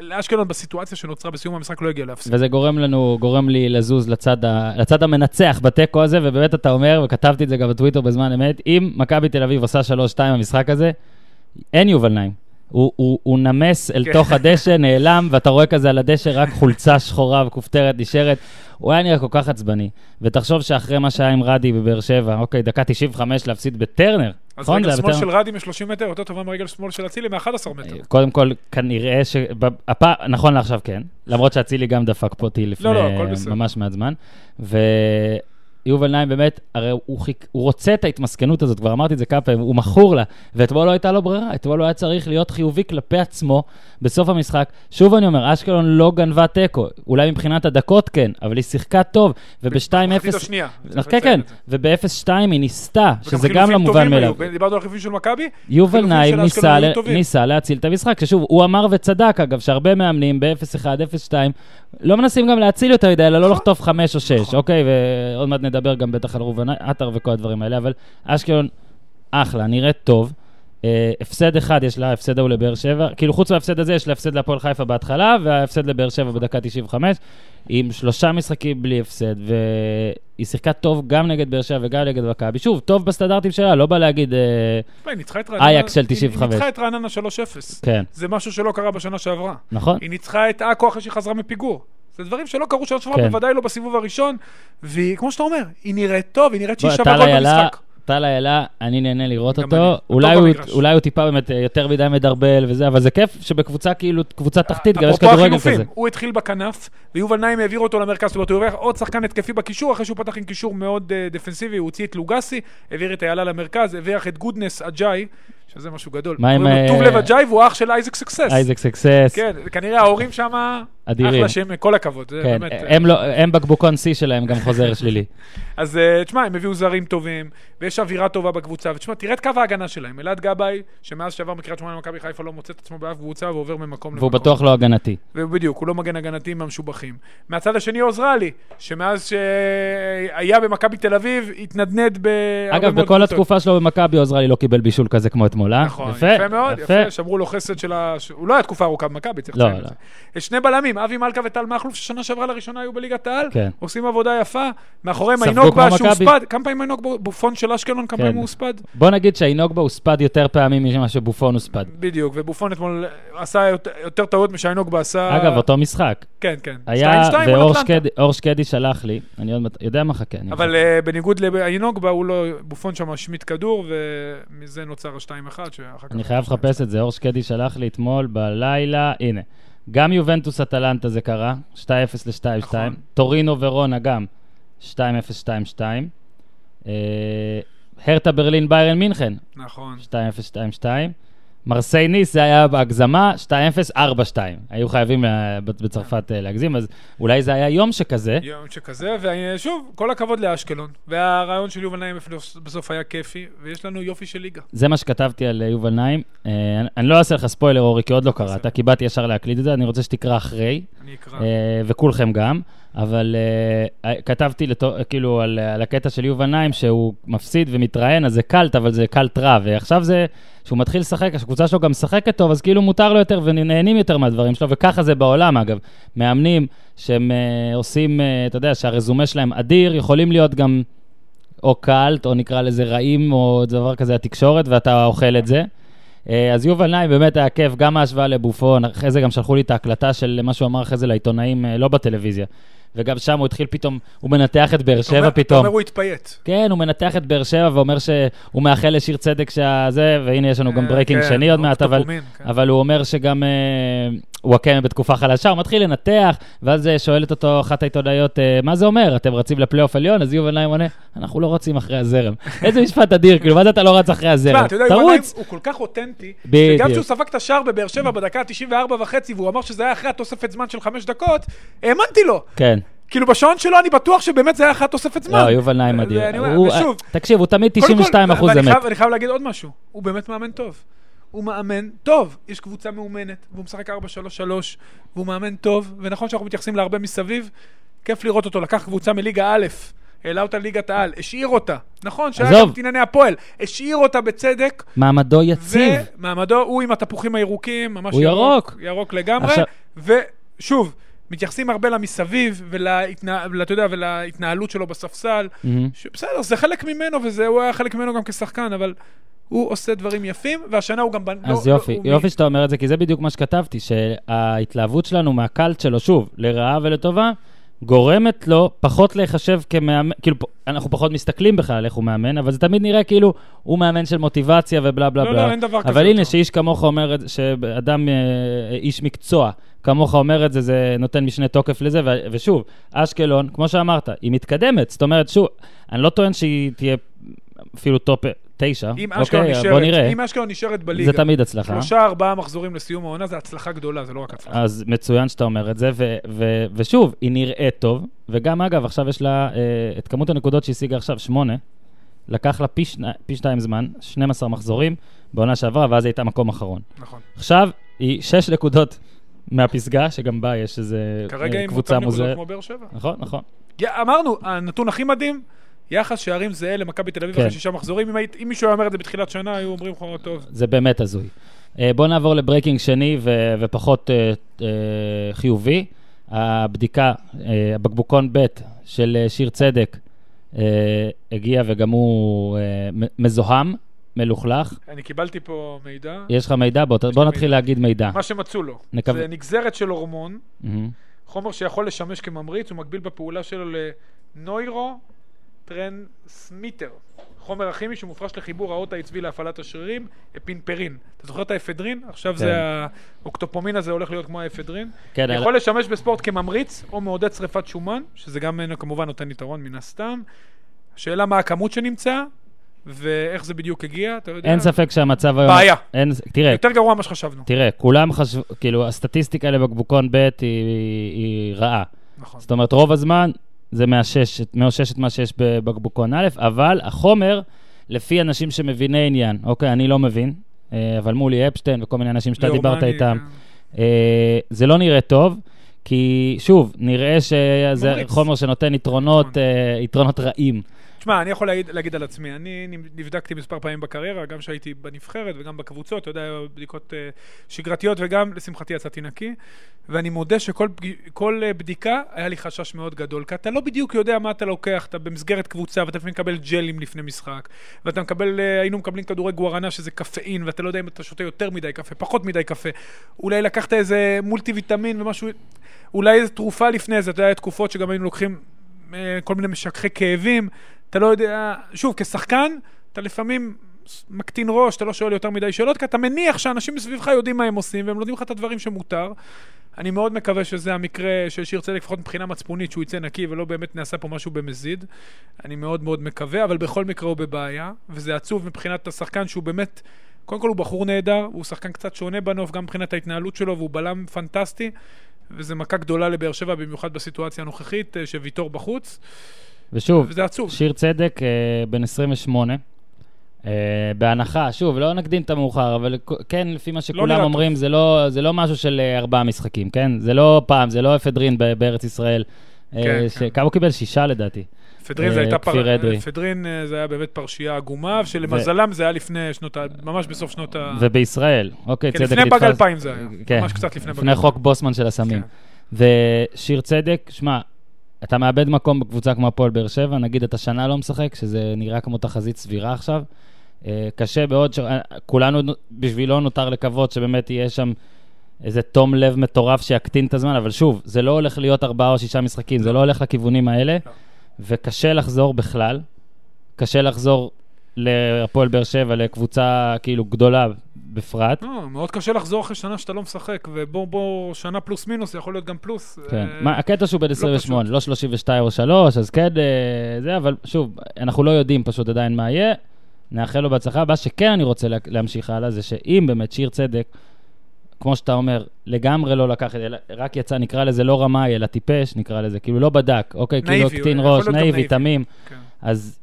לאשקלון בסיטואציה שנוצרה בסיום המשחק לא הגיע להפסיד. וזה גורם לנו, גורם לי לזוז לצד, ה, לצד המנצח בתיקו הזה, ובאמת אתה אומר, וכתבתי את זה גם בטוויטר בזמן אמת, אם מכבי תל אביב עושה 3-2 במשחק הזה, אין יובל נעים. הוא, הוא, הוא נמס אל כן. תוך הדשא, נעלם, ואתה רואה כזה על הדשא רק חולצה שחורה וכופתרת נשארת. הוא היה נראה כל כך עצבני. ותחשוב שאחרי מה שהיה עם רדי בבאר שבע, אוקיי, דקה 95 להפסיד בטרנר, אז נכון? רגל שמאל בטרנר. של רדי מ-30 מטר יותר טובה מרגל שמאל של אצילי מ-11 מטר. קודם כל, כנראה ש... הפ... נכון לעכשיו כן, למרות שאצילי גם דפק פה אותי לפני לא, לא. ממש מעט זמן. ויובל נעים באמת, הרי הוא, חיק... הוא רוצה את ההתמסכנות הזאת, כבר אמרתי את זה כמה פעמים, הוא מכור לה, ואתמול לא הייתה לו ברירה, אתמול הוא היה צריך להיות חיובי כלפי עצמו בסוף המשחק. שוב אני אומר, אשקלון לא גנבה תיקו, אולי מבחינת הדקות כן, אבל היא שיחקה טוב, וב-2-0... מחצית השנייה. צריך כן, כן, לציין את זה. וב-0-2 היא ניסתה, שזה גם לא מובן מאליו. דיברנו על חילופים של מכבי, יובל נעים ניסה. ניסה להציל את המשחק, ששוב, הוא אמר וצדק, אגב, שהרבה מאמנים ב-0-1, 0-2, לא מנסים גם להציל יותר מדי, אלא לא נכון. לחטוף 5 או 6, נכון. אוקיי? ועוד מעט נדבר גם בטח על ראובן עטר וכל הדברים האלה, אבל אשקלון, אחלה, נראית טוב. אה, הפסד אחד יש לה, ההפסד ההוא לבאר שבע, כאילו חוץ מההפסד הזה יש לה הפסד להפועל חיפה בהתחלה, וההפסד לבאר שבע בדקה 95, עם שלושה משחקים בלי הפסד, והיא שיחקה טוב גם נגד באר שבע וגם נגד מכבי. שוב, טוב בסטנדרטים שלה, לא בא להגיד, אה, רעננה. אייקס של היא- 95. היא ניצחה את רעננה 3-0. כן, זה משהו שלא קרה בשנה שעברה. נכון? היא ניצחה את עכו אחרי שהיא חזרה מפיגור. זה דברים שלא קרו שנה שעברה, כן. בוודאי לא בסיבוב הראשון. והיא, כמו שאתה אומר, היא נראית טוב, היא נראית שהיא שווה איילה, במשחק. טל איילה, אני נהנה לראות אותו. אולי הוא. אולי הוא טיפה באמת אה, יותר מדי מדרבל וזה, אבל זה כיף שבקבוצה כאילו, קבוצה תחתית, גם יש כדורגל כזה. הוא התחיל בכנף, ויובל נעים העביר אותו למרכז, זאת אומרת, הוא העביר עוד שחקן התקפי בקישור, אחרי שהוא פתח עם קישור מאוד אה, דפנסיבי, הוא הוציא את לוגסי, העביר את איילה למרכז, העביר את גודנס אג'אי, שזה משהו גדול. מה עם, טוב אה, לב אג'אי, והוא אח של אייזק סקסס. אייזק סקסס, כן, כנראה ההורים שם, אדירים. אחלה שהם, כל הכבוד. זה כן, באמת, אה, הם לא- הם בקבוקון שיא שלהם גם חוזר שלילי. אז אה, תשמע, הם הביאו זרים טובים, ויש אווירה טובה בקבוצה, ותשמע, תראה את קו ההגנה שלהם. אלעד גבאי, שמאז שעבר מקריית שמונה למכבי חיפה לא מוצא את עצמו באף קבוצה ועובר ממקום והוא למקום. בטוח לא הגנתי. ובדיוק, הוא לא מגן הגנתי מהמשובחים. מהצד השני עוזרלי, שמאז שהיה במכבי תל אביב, התנדנד בהרבה אגב, בכל קבוצות. התקופה שלו במכבי עוזרלי לא קיבל בישול כזה כמו אתמול, אה? נכון, יפה, יפה מאוד, יפה, שמרו לו חסד של ה... הוא לא היה תקופה ארוכה במכבי, צריך לא, לציין את לא. זה. יש שני בלמים, אבי מלכה וטל מכלוף, ששנה שעברה לראשונה היו בליגת העל, כן. עושים עבודה יפה, מאחוריהם מכבי. שהוספד, כמה פעמים איינוגבה, בופון של אשקלון, כמה כן. פעמים הוא הוספד? בוא נגיד שהאינוגבה הוספד יותר פעמים ממה שבופון הוספד. בדיוק, ובופון אתמול עשה יותר- יותר טעויות משאיינוגבה עשה... אגב, אותו משק. כן, כן. היה, 2-2 מול ואור. שקדי- שלח לי, אני עוד יודע מה חכה. אבל אה, בניגוד לאיינוגבה, הוא לא, בופון שם השמיט כדור, ומזה נוצר ה-2-1, שאחר כך... אני חייב לחפש את זה, אור שקדי שלח לי אתמול בלילה, הנה. גם יובנטוס אטלנטה זה קרה, 2-0 ל-2-2. נכון. טורינו ורונה גם, 2-0-2-2. אה, הרטה ברלין ביירן מינכן, נכון. 2-0-2-2. מרסיי ניס זה היה בהגזמה, 2-0, 4-2. היו חייבים אה, בצרפת אה, להגזים, אז אולי זה היה יום שכזה. יום שכזה, ושוב, כל הכבוד לאשקלון. והרעיון של יובל נעים בסוף היה כיפי, ויש לנו יופי של ליגה. זה מה שכתבתי על יובל נעים. אני לא אעשה לך ספוילר, אורי, כי עוד לא קראת, כי באתי ישר להקליט את זה, אני רוצה שתקרא אחרי. אני אקרא. וכולכם גם. אבל uh, כתבתי לתו, כאילו על, על הקטע של יובל נעים שהוא מפסיד ומתראיין, אז זה קלט, אבל זה קלט רע. ועכשיו זה, שהוא מתחיל לשחק, השקבוצה שלו גם משחקת טוב, אז כאילו מותר לו יותר ונהנים יותר מהדברים שלו, וככה זה בעולם אגב. מאמנים שהם uh, עושים, uh, אתה יודע, שהרזומה שלהם אדיר, יכולים להיות גם או קלט, או נקרא לזה רעים, או דבר כזה, התקשורת, ואתה אוכל את זה. אז יובל נעים באמת היה כיף, גם ההשוואה לבופון, אחרי זה גם שלחו לי את ההקלטה של מה שהוא אמר אחרי זה לעיתונאים, לא בטלוויזיה. וגם שם הוא התחיל פתאום, הוא מנתח את באר שבע פתאום. אתה אומר הוא התפייט. כן, הוא מנתח את באר שבע ואומר שהוא מאחל לשיר צדק שזה, והנה יש לנו גם breaking אה, כן, שני עוד מעט, אבל, כן. אבל הוא אומר שגם אה, וואקמה בתקופה חלשה, הוא מתחיל לנתח, ואז אה, שואלת אותו אחת העיתונאיות, מה זה אומר, אתם רצים לפלייאוף עליון? אז יובל נעים עונה, אנחנו לא רצים אחרי הזרם. איזה משפט אדיר, כאילו, מה זה אתה לא רץ אחרי הזרם? תרוץ. הוא כל כך אותנטי, שגם כשהוא ספג את השער בבאר שבע בדקה ה-94 וחצי, והוא אמר שזה היה אחרי התוספת זמן של חמש דקות, האמנתי לו. כן. כאילו בשעון שלו אני בטוח שבאמת זה היה אחת תוספת זמן. לא, יובל נעים מדהים. תקשיב, הוא תמיד 92 אחוז אמת. אני חייב להגיד עוד משהו, הוא באמת מאמן טוב. הוא מאמן טוב, יש קבוצה מאומנת, והוא משחק 4-3-3, והוא מאמן טוב, ונכון שאנחנו מתייחסים להרבה מסביב, כיף לראות אותו, לקח קבוצה מליגה א', העלה אותה ליגת העל, השאיר אותה. נכון, שהיה גם את ענייני הפועל, השאיר אותה בצדק. מעמדו יציב. ומעמדו, הוא עם התפוחים הירוקים, ממש ירוק. הוא ירוק. ירוק לגמרי. ושוב, מתייחסים הרבה למסביב, ולהתנה, ואתה יודע, ולהתנהלות שלו בספסל, mm-hmm. שבסדר, זה חלק ממנו, והוא היה חלק ממנו גם כשחקן, אבל הוא עושה דברים יפים, והשנה הוא גם... אז לא, יופי, לא, יופי שאתה אומר את זה, כי זה בדיוק מה שכתבתי, שההתלהבות שלנו מהקלט שלו, שוב, לרעה ולטובה, גורמת לו פחות להיחשב כמאמן, כאילו, אנחנו פחות מסתכלים בכלל על איך הוא מאמן, אבל זה תמיד נראה כאילו הוא מאמן של מוטיבציה ובלה בלה לא, בלה. לא, לא, אין דבר כזה. אבל הנה, שאיש כמוך אומר, שאדם, אה, איש מקצוע, כמוך אומר את זה, זה נותן משנה תוקף לזה, ו- ושוב, אשקלון, כמו שאמרת, היא מתקדמת. זאת אומרת, שוב, אני לא טוען שהיא תהיה אפילו top תשע, אוקיי, נשארת, בוא נראה. אם אשקלון נשארת בליגה, זה תמיד הצלחה. שלושה, ארבעה מחזורים לסיום העונה, זה הצלחה גדולה, זה לא רק הצלחה. אז מצוין שאתה אומר את זה, ו- ו- ושוב, היא נראית טוב, וגם אגב, עכשיו יש לה אה, את כמות הנקודות שהשיגה עכשיו, שמונה, לקח לה פי, שני, פי שתיים זמן, 12 מחזורים בעונה שעברה, ואז היא הייתה מקום אחרון. נכון. עכשיו היא שש נקודות מהפסגה, שגם בה יש איזה קבוצה מוזרת. כרגע עם אותם נקודות כמו באר שבע. נכון, נכון. אמרנו, הנתון הכי מדהים, יחס שערים זהה למכבי תל אביב כן. אחרי שישה מחזורים. אם, אם מישהו היה אומר את זה בתחילת שנה, היו אומרים לך, טוב. זה באמת הזוי. אה, בואו נעבור ל breaking שני ו- ופחות אה, אה, חיובי. הבדיקה, אה, הבקבוקון ב' של שיר צדק הגיע וגם הוא מזוהם, מלוכלך. אני קיבלתי פה מידע. יש לך מידע? בוא, בוא נתחיל מידע. להגיד מידע. מה שמצאו לו. נקו... זה נגזרת של הורמון, אהם. חומר שיכול לשמש כממריץ, הוא מקביל בפעולה שלו לנוירו טרנסמיטר, חומר הכימי שמופרש לחיבור האות העצבי להפעלת השרירים, אפינפרין. אתה זוכר את האפדרין? עכשיו כן. זה האוקטופמין הזה הולך להיות כמו האפדרין. כן, יכול אל... לשמש בספורט כממריץ או מעודד שריפת שומן, שזה גם כמובן נותן יתרון מן הסתם. השאלה מה הכמות שנמצאה, ואיך זה בדיוק הגיע, אתה יודע? אין ספק שהמצב היום... בעיה. אין, תראה... יותר גרוע ממה שחשבנו. תראה, כולם חשבו, כאילו, הסטטיסטיקה לבקבוקון ב' היא, היא, היא רעה. נכון. זאת אומרת, רוב הזמן זה מאשש, מאושש את מה שיש בבקבוקון א', אבל החומר, לפי אנשים שמביני עניין, אוקיי, אני לא מבין, אה, אבל מולי אפשטיין וכל מיני אנשים שאתה דיברת איתם, כן. אה, זה לא נראה טוב. כי שוב, נראה שזה מוריץ. חומר שנותן יתרונות, נכון. uh, יתרונות רעים. תשמע, אני יכול להגיד, להגיד על עצמי, אני נבדקתי מספר פעמים בקריירה, גם כשהייתי בנבחרת וגם בקבוצות, אתה יודע, בדיקות uh, שגרתיות, וגם, לשמחתי, יצאתי נקי, ואני מודה שכל כל, uh, בדיקה היה לי חשש מאוד גדול, כי אתה לא בדיוק יודע מה אתה לוקח, אתה במסגרת קבוצה, ואתה לפעמים מקבל ג'לים לפני משחק, ואתה מקבל, uh, היינו מקבלים כדורי גוארנה שזה קפאין, ואתה לא יודע אם אתה שותה יותר מדי קפה, פחות מדי קפה, אולי לקחת איזה מולטי ויטמין ומשהו, אולי איזה תרופה לפני זה, אתה יודע, תקופות שגם היינו לוקחים כל מיני משככי כאבים, אתה לא יודע, שוב, כשחקן, אתה לפעמים מקטין ראש, אתה לא שואל יותר מדי שאלות, כי אתה מניח שאנשים מסביבך יודעים מה הם עושים, והם לומדים לך את הדברים שמותר. אני מאוד מקווה שזה המקרה של שיר צדק, לפחות מבחינה מצפונית, שהוא יצא נקי ולא באמת נעשה פה משהו במזיד. אני מאוד מאוד מקווה, אבל בכל מקרה הוא בבעיה, וזה עצוב מבחינת השחקן שהוא באמת קודם כל הוא בחור נהדר, הוא שחקן קצת שונה בנוף, גם מבחינת ההתנהלות שלו, והוא בלם פנטסטי, וזה מכה גדולה לבאר שבע, במיוחד בסיטואציה הנוכחית, אה, שוויטור בחוץ. ושוב. שיר צדק, אה, בן 28, אה, בהנחה, שוב, לא נקדים את המאוחר, אבל כן, לפי מה שכולם נראה אומרים, זה לא, זה לא משהו של אה, ארבעה משחקים, כן? זה לא פעם, זה לא אפדרין בארץ ישראל. אה, כן, ש- כן. כמה הוא קיבל? שישה לדעתי. פדרין זה אה, הייתה כפיר אדרי. פדרין זה היה באמת פרשייה עגומה, שלמזלם זה היה לפני שנות ה... ממש בסוף שנות ה... ובישראל, אוקיי, כן, צדק לפני באג נתפס- 2000 זה היה, כן, ממש קצת לפני באג לפני 2000. חוק בוסמן של הסמים. כן. ושיר צדק, שמע, אתה מאבד מקום בקבוצה כמו הפועל באר שבע, נגיד אתה שנה לא משחק, שזה נראה כמו תחזית סבירה עכשיו. אה, קשה מאוד, ש... אה, כולנו בשבילו נותר לקוות שבאמת יהיה שם איזה תום לב מטורף שיקטין את הזמן, אבל שוב, זה לא הולך להיות ארבעה או שישה משחקים, זה לא הולך לכיוונים האלה, לא. וקשה לחזור בכלל. קשה לחזור להפועל באר שבע, לקבוצה כאילו גדולה בפרט. לא, מאוד קשה לחזור אחרי שנה שאתה לא משחק, ובוא, בוא, שנה פלוס מינוס, יכול להיות גם פלוס. כן. אה, מה, הקטע שהוא בן לא 28, לא 32 או 3, אז כן, אה, זה, אבל שוב, אנחנו לא יודעים פשוט עדיין מה יהיה. נאחל לו בהצלחה. מה שכן אני רוצה לה- להמשיך הלאה, זה שאם באמת שיר צדק, כמו שאתה אומר, לגמרי לא לקח את זה, רק יצא, נקרא לזה לא רמאי, אלא טיפש, נקרא לזה, כאילו לא בדק, אוקיי, כאילו נאיבי, הקטין יכול ראש, נאיבי. תמים. כן. אז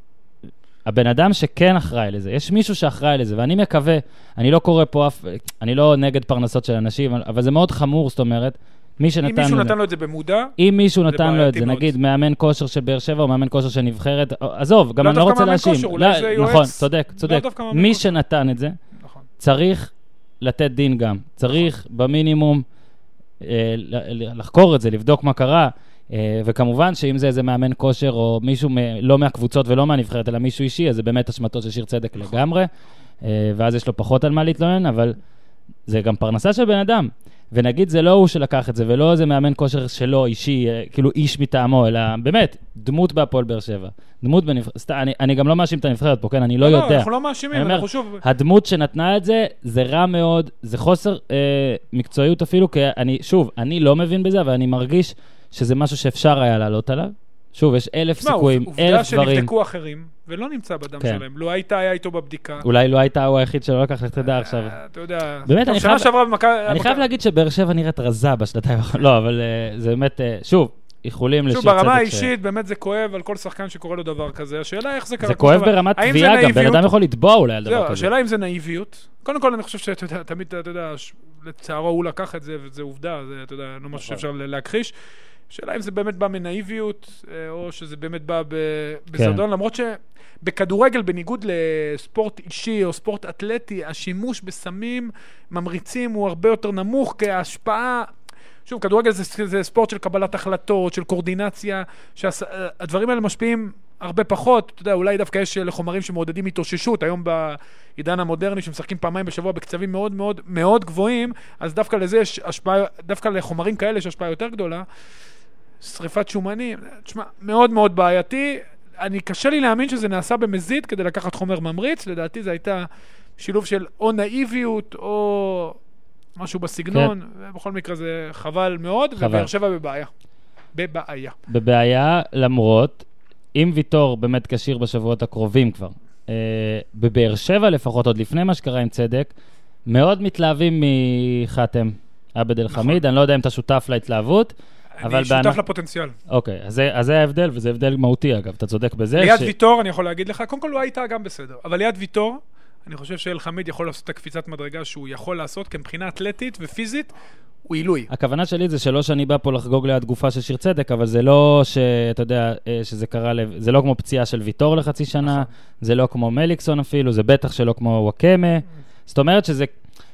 הבן אדם שכן אחראי לזה, יש מישהו שאחראי לזה, ואני מקווה, אני לא קורא פה אף, אני לא נגד פרנסות של אנשים, אבל- זה מאוד חמור, זאת אומרת, מי שנתן אם מישהו לו- נתן לו את זה במודע, אם מישהו זה נתן לו את זה, מאוד. נגיד מאמן כושר של באר שבע או מאמן כושר של נבחרת, עזוב, גם לא אני לא דווקא רוצה מאמן להאשים. כושר, אולי לא, זה יועץ. נכון, צודק, צודק. דווקא מאמן מי כושר. שנתן את זה, נכון. צריך לתת דין גם. צריך במינימום אה, לחקור את זה, לבדוק מה קרה. אה, וכמובן שאם זה איזה מאמן כושר או מישהו מ- לא מהקבוצות ולא מהנבחרת, אלא מישהו אישי, אז זה באמת אשמתו של שיר צדק נכון. לגמרי. אה, ואז יש לו פחות על מה להתלונן, אבל זה גם פרנסה של בן אדם. ונגיד זה לא הוא שלקח את זה, ולא איזה מאמן כושר שלו, אישי, אה, כאילו איש מטעמו, אלא באמת, דמות בהפועל באר שבע. דמות בנבחרת, סתם, אני, אני גם לא מאשים את הנבחרת פה, כן? אני לא יודע. אנחנו לא מאשימים, אומר, אנחנו שוב... הדמות שנתנה את זה, זה רע מאוד, זה חוסר אה, מקצועיות אפילו, כי אני, שוב, אני לא מבין בזה, אבל אני מרגיש שזה משהו שאפשר היה לעלות עליו. שוב, יש אלף סיכויים, עובדה אלף דברים. שנבדקו אחרים, ולא נמצא בדם כן. שלהם. לו היית היה איתו בבדיקה. אולי לא היית הוא היחיד שלא לקח, לך תדע עכשיו. אה, אתה יודע... באמת, אני חייב- שעברה במכבי... אני חייב להגיד שבאר שבע נראית רזה בשנתיים האחרונות, לא, אבל אה, זה באמת, אה, שוב, איחולים לשיר שוב, צדק. ברמה ש- האישית, באמת זה כואב על כל שחקן שקורה לו דבר כזה. השאלה איך זה קרה. זה כואב ברמת תביעה גם, בן? אדם יכול לתבוע אולי על דבר כזה. השאלה אם זה נאיביות. קודם כל, אני חושב שאתה יודע, תמיד, אתה יודע, לצערו הוא לקח את זה, וזה עובדה, זה, אתה יודע, לא משהו נכון. שאפשר להכחיש. השאלה אם זה באמת בא מנאיביות, אה, או שזה באמת בא ב- בזדון, למרות שבכדורגל, בניגוד לספורט אישי או ספורט אתלטי, השימוש בסמים ממריצים הוא הרבה יותר נמוך, כי ההשפעה... שוב, כדורגל זה, זה ספורט של קבלת החלטות, של קואורדינציה, שהדברים האלה משפיעים הרבה פחות. אתה יודע, אולי דווקא יש אה, חומרים שמעודדים התאוששות. היום בעידן המודרני, שמשחקים פעמיים בשבוע בקצבים מאוד מאוד מאוד גבוהים, אז דווקא לזה יש השפעה, דווקא לחומרים כאלה יש השפעה יותר גדולה. שריפת שומנים, תשמע, מאוד מאוד בעייתי. אני, קשה לי להאמין שזה נעשה במזיד כדי לקחת חומר ממריץ. לדעתי זה הייתה שילוב של או נאיביות או משהו בסגנון. כן. בכל מקרה זה חבל מאוד, חבל. ובאר שבע בבעיה. בבעיה. בבעיה, למרות, אם ויטור באמת כשיר בשבועות הקרובים כבר, אה, בבאר שבע לפחות, עוד לפני מה שקרה עם צדק, מאוד מתלהבים מחתם עבד אל נכון. אני לא יודע אם אתה שותף להתלהבות, אני שותף בהנח- לפוטנציאל. אוקיי, אז זה, אז זה ההבדל, וזה הבדל מהותי אגב, אתה צודק בזה. ליד ש- ויטור, אני יכול להגיד לך, קודם כל הוא הייתה גם בסדר, אבל ליד ויטור, אני חושב שאלחמיד יכול לעשות את הקפיצת מדרגה שהוא יכול לעשות, כי מבחינה אתלטית ופיזית, הוא עילוי. הכוונה שלי זה שלא שאני בא פה לחגוג ליד גופה של שיר צדק, אבל זה לא שאתה יודע, אה, שזה קרה, לב- זה לא כמו פציעה של ויטור לחצי שנה, נכון. זה לא כמו מליקסון אפילו, זה בטח שלא כמו וואקמה. זאת אומרת שזה,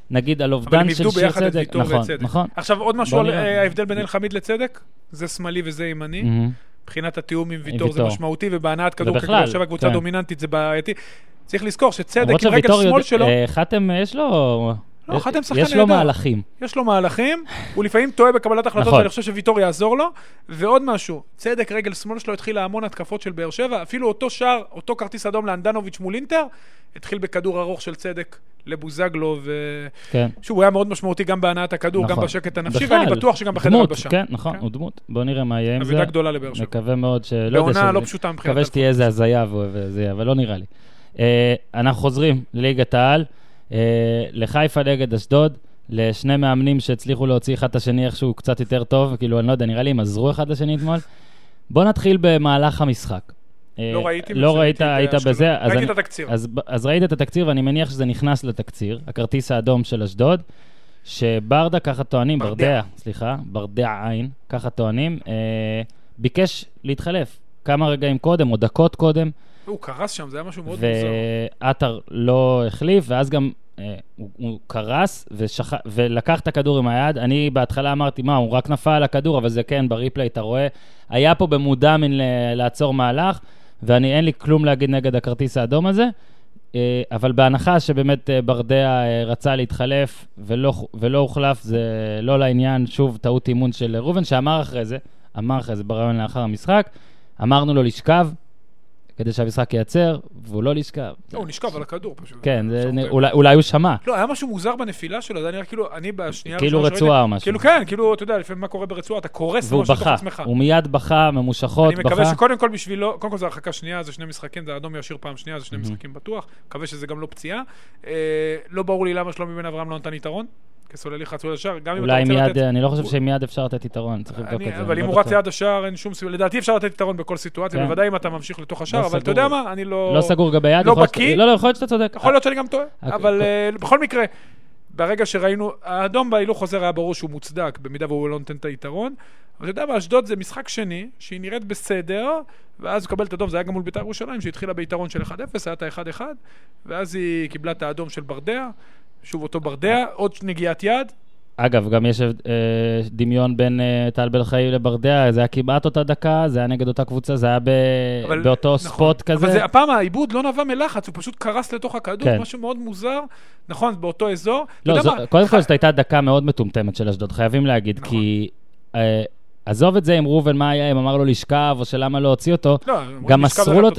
נגיד, על אובדן של שיר צדק. נכון, וצדק. נכון. עכשיו עוד משהו על. אה, ההבדל בין אלחמיד לצדק, זה שמאלי וזה ימני. מבחינת התיאום עם ויטור זה. משמעותי, ובהנעת כדור שבע קבוצה כן. דומיננטית זה בעייתי. צריך לזכור שצדק עם רגל שמאל שלו, אה, חתם, יש לו... לא, חתם שחקן יש לו נהדר. מהלכים. יש לו מהלכים, הוא לפעמים טועה בקבלת החלטות, נכון. ואני חושב שוויטור יעזור לו. ועוד משהו, צדק רגל שמאל שלו התחילה המון התקפות של באר שבע, אפילו אותו שער, אותו כרטיס אדום לאנדנוביץ' מול אינטר, התחיל בכדור ארוך של צדק לבוזגלו, ושוב, כן. הוא היה מאוד משמעותי גם בהנעת הכדור, גם נכון. בשקט הנפשי, בכלל, ואני בטוח שגם בחדר הלבשה. כן, נכון, כן. הוא דמות. בוא נראה מה יהיה עם זה. אבידה גדולה לבאר שבע. מקווה מאוד שלא יודע בעונה לא פשוטה מבחינת... מקווה שתהיה איזה הזיה ו- וזה, אבל לא נראה לי. אה, אנחנו חוזרים לליגת העל. לחיפה נגד אשדוד, לשני מאמנים שהצליחו להוציא אחד את השני איכשהו קצת יותר טוב, כאילו, אני לא יודע, נראה לי הם עזרו אחד לשני אתמול. בוא נתחיל במהלך המשחק. לא ראיתי. לא ראית, היית בזה. ראיתי את התקציר. אז, אז ראית את התקציר, ואני מניח שזה נכנס לתקציר, הכרטיס האדום של אשדוד, שברדה, ככה טוענים, ברדע, סליחה, ברדע עין, ככה טוענים, אה, ביקש להתחלף כמה רגעים קודם, או דקות קודם. הוא קרס שם, זה היה משהו מאוד מוזר. ועטר לא החליף, ואז גם אה, הוא, קרס. ולקח את הכדור עם היד. אני בהתחלה אמרתי, מה, הוא רק נפל על הכדור, אבל זה כן, בריפלי אתה רואה. היה פה במודע מן לעצור מהלך, ואני, אין לי כלום להגיד נגד הכרטיס האדום הזה. אה, אבל בהנחה שבאמת אה, ברדע רצה להתחלף ולא, ולא הוחלף, זה לא לעניין, שוב, טעות אימון של ראובן, שאמר אחרי זה, אמר אחרי זה בריאיון לאחר המשחק, אמרנו לו לשכב, כדי שהמשחק ייצר, והוא לא נשכב. לא, הוא נשכב על הכדור פשוט. כן, אולי הוא שמע. לא, היה משהו מוזר בנפילה שלו, זה נראה כאילו, אני בשנייה... כאילו רצועה או משהו. כאילו, כן, כאילו, אתה יודע, לפעמים מה קורה ברצועה, אתה קורס ממש לתוך עצמך. הוא מיד בכה, ממושכות, בכה. אני מקווה שקודם כל בשבילו, קודם כל זה הרחקה שנייה, זה שני משחקים, זה אדום ישיר פעם שנייה, זה שני משחקים בטוח. מקווה שזה גם לא פציעה. אה, לא ברור לי למה שלומי בן אברהם לא נתן יתרון. כסוללי חצוי השער, גם אם אתה רוצה לתת... אולי מיד, אני לא חושב שמיד אפשר לתת יתרון, צריך לבדוק את זה. אבל אם הוא רץ ליד השער, אין שום סיבה, לדעתי אפשר לתת יתרון בכל סיטואציה, כן. בוודאי אם אתה ממשיך לתוך השער, לא אבל אתה יודע מה, אני לא... לא סגור לגבי יד, לא בקיא. לא, לא, יכול להיות שאתה צודק. יכול להיות שאני גם טועה, אבל אה, בכל מקרה, ברגע שראינו, האדום בהילוך חוזר היה ברור שהוא מוצדק, במידה והוא לא נותן את היתרון. אבל אתה יודע מה, אשדוד זה משחק שני, שהיא נראית בסדר, ואז הוא קבל את אדום, זה היה גם מול בית"ר ירושלים, שהתחילה ביתרון של 1-0, היה את ה-1-1, ואז היא קיבלה את האדום של ברדע, שוב אותו ברדע, עוד נגיעת יד, אגב, גם יש אה, דמיון בין אה, טל בן חיים לברדע, זה היה כמעט אותה דקה, זה היה נגד אותה קבוצה, זה היה ב... אבל, באותו נכון, ספוט כזה. אבל זה, הפעם העיבוד לא נבע מלחץ, הוא פשוט קרס לתוך הכדור, כן. משהו מאוד מוזר, נכון, באותו אזור. לא, זו, קודם כל זאת הייתה דקה מאוד מטומטמת של אשדוד, חייבים להגיד, נכון. כי... עזוב את זה עם ראובן, מה היה, אם אמר לו לשכב, או שלמה לא הוציא אותו. לא, גם מסרו לו,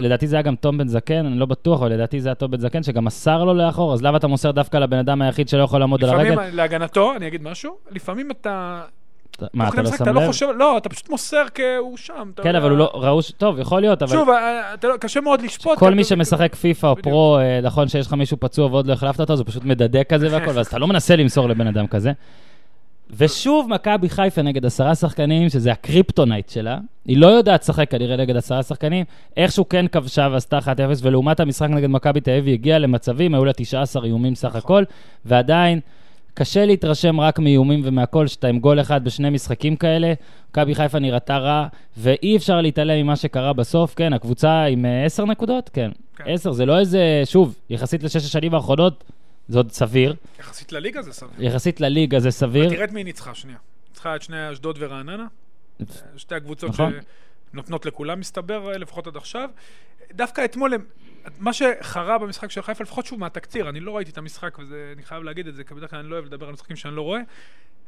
לדעתי זה היה גם תום בן זקן, אני לא בטוח, אבל לדעתי זה היה תום בן זקן, שגם מסר לו לאחור, אז למה אתה מוסר דווקא לבן אדם היחיד שלא יכול לעמוד על הרגל? לפעמים, להגנתו, אני אגיד משהו, לפעמים אתה... מה, אתה לא שם לב? לא, חושב, לא, אתה פשוט מוסר כהוא שם. כן, אבל הוא לא, ראו, ש... טוב, יכול להיות, אבל... שוב, אה, לא- קשה מאוד לשפוט. כל מי שמשחק פיפא או פרו, אה, נכון שיש לך מישהו פצוע ועוד לא החלפת אותו, זה פשוט מדדה כזה והכל, ואז אתה לא מנסה למסור לבן אדם כזה. ושוב מכבי חיפה נגד עשרה שחקנים, שזה הקריפטונייט שלה. היא לא יודעת לשחק כנראה נגד עשרה שחקנים. איכשהו כן כבשה ועשתה 1-0, ולעומת המשחק נגד מכבי תל אביב היא הגיעה למצבים, היו לה 19 איומים סך הכל, ועדיין קשה להתרשם רק מאיומים ומהכל, שאתה עם גול אחד בשני משחקים כאלה. מכבי חיפה נראתה רע, ואי אפשר להתעלם ממה שקרה בסוף. כן, הקבוצה עם 10 נקודות? כן. 10, כן. זה לא איזה, שוב, יחסית לשש השנים האחרונות, זה עוד סביר. יחסית לליגה זה סביר. יחסית לליגה זה סביר. תראה את מי ניצחה, שנייה. ניצחה את שני אשדוד ורעננה. שתי הקבוצות נכון. שנותנות לכולם, מסתבר, לפחות עד עכשיו. דווקא אתמול, מה שחרה במשחק של חיפה, לפחות שוב מהתקציר, אני לא ראיתי את המשחק, ואני חייב להגיד את זה, כי בדרך כלל אני לא אוהב לדבר על משחקים שאני לא רואה.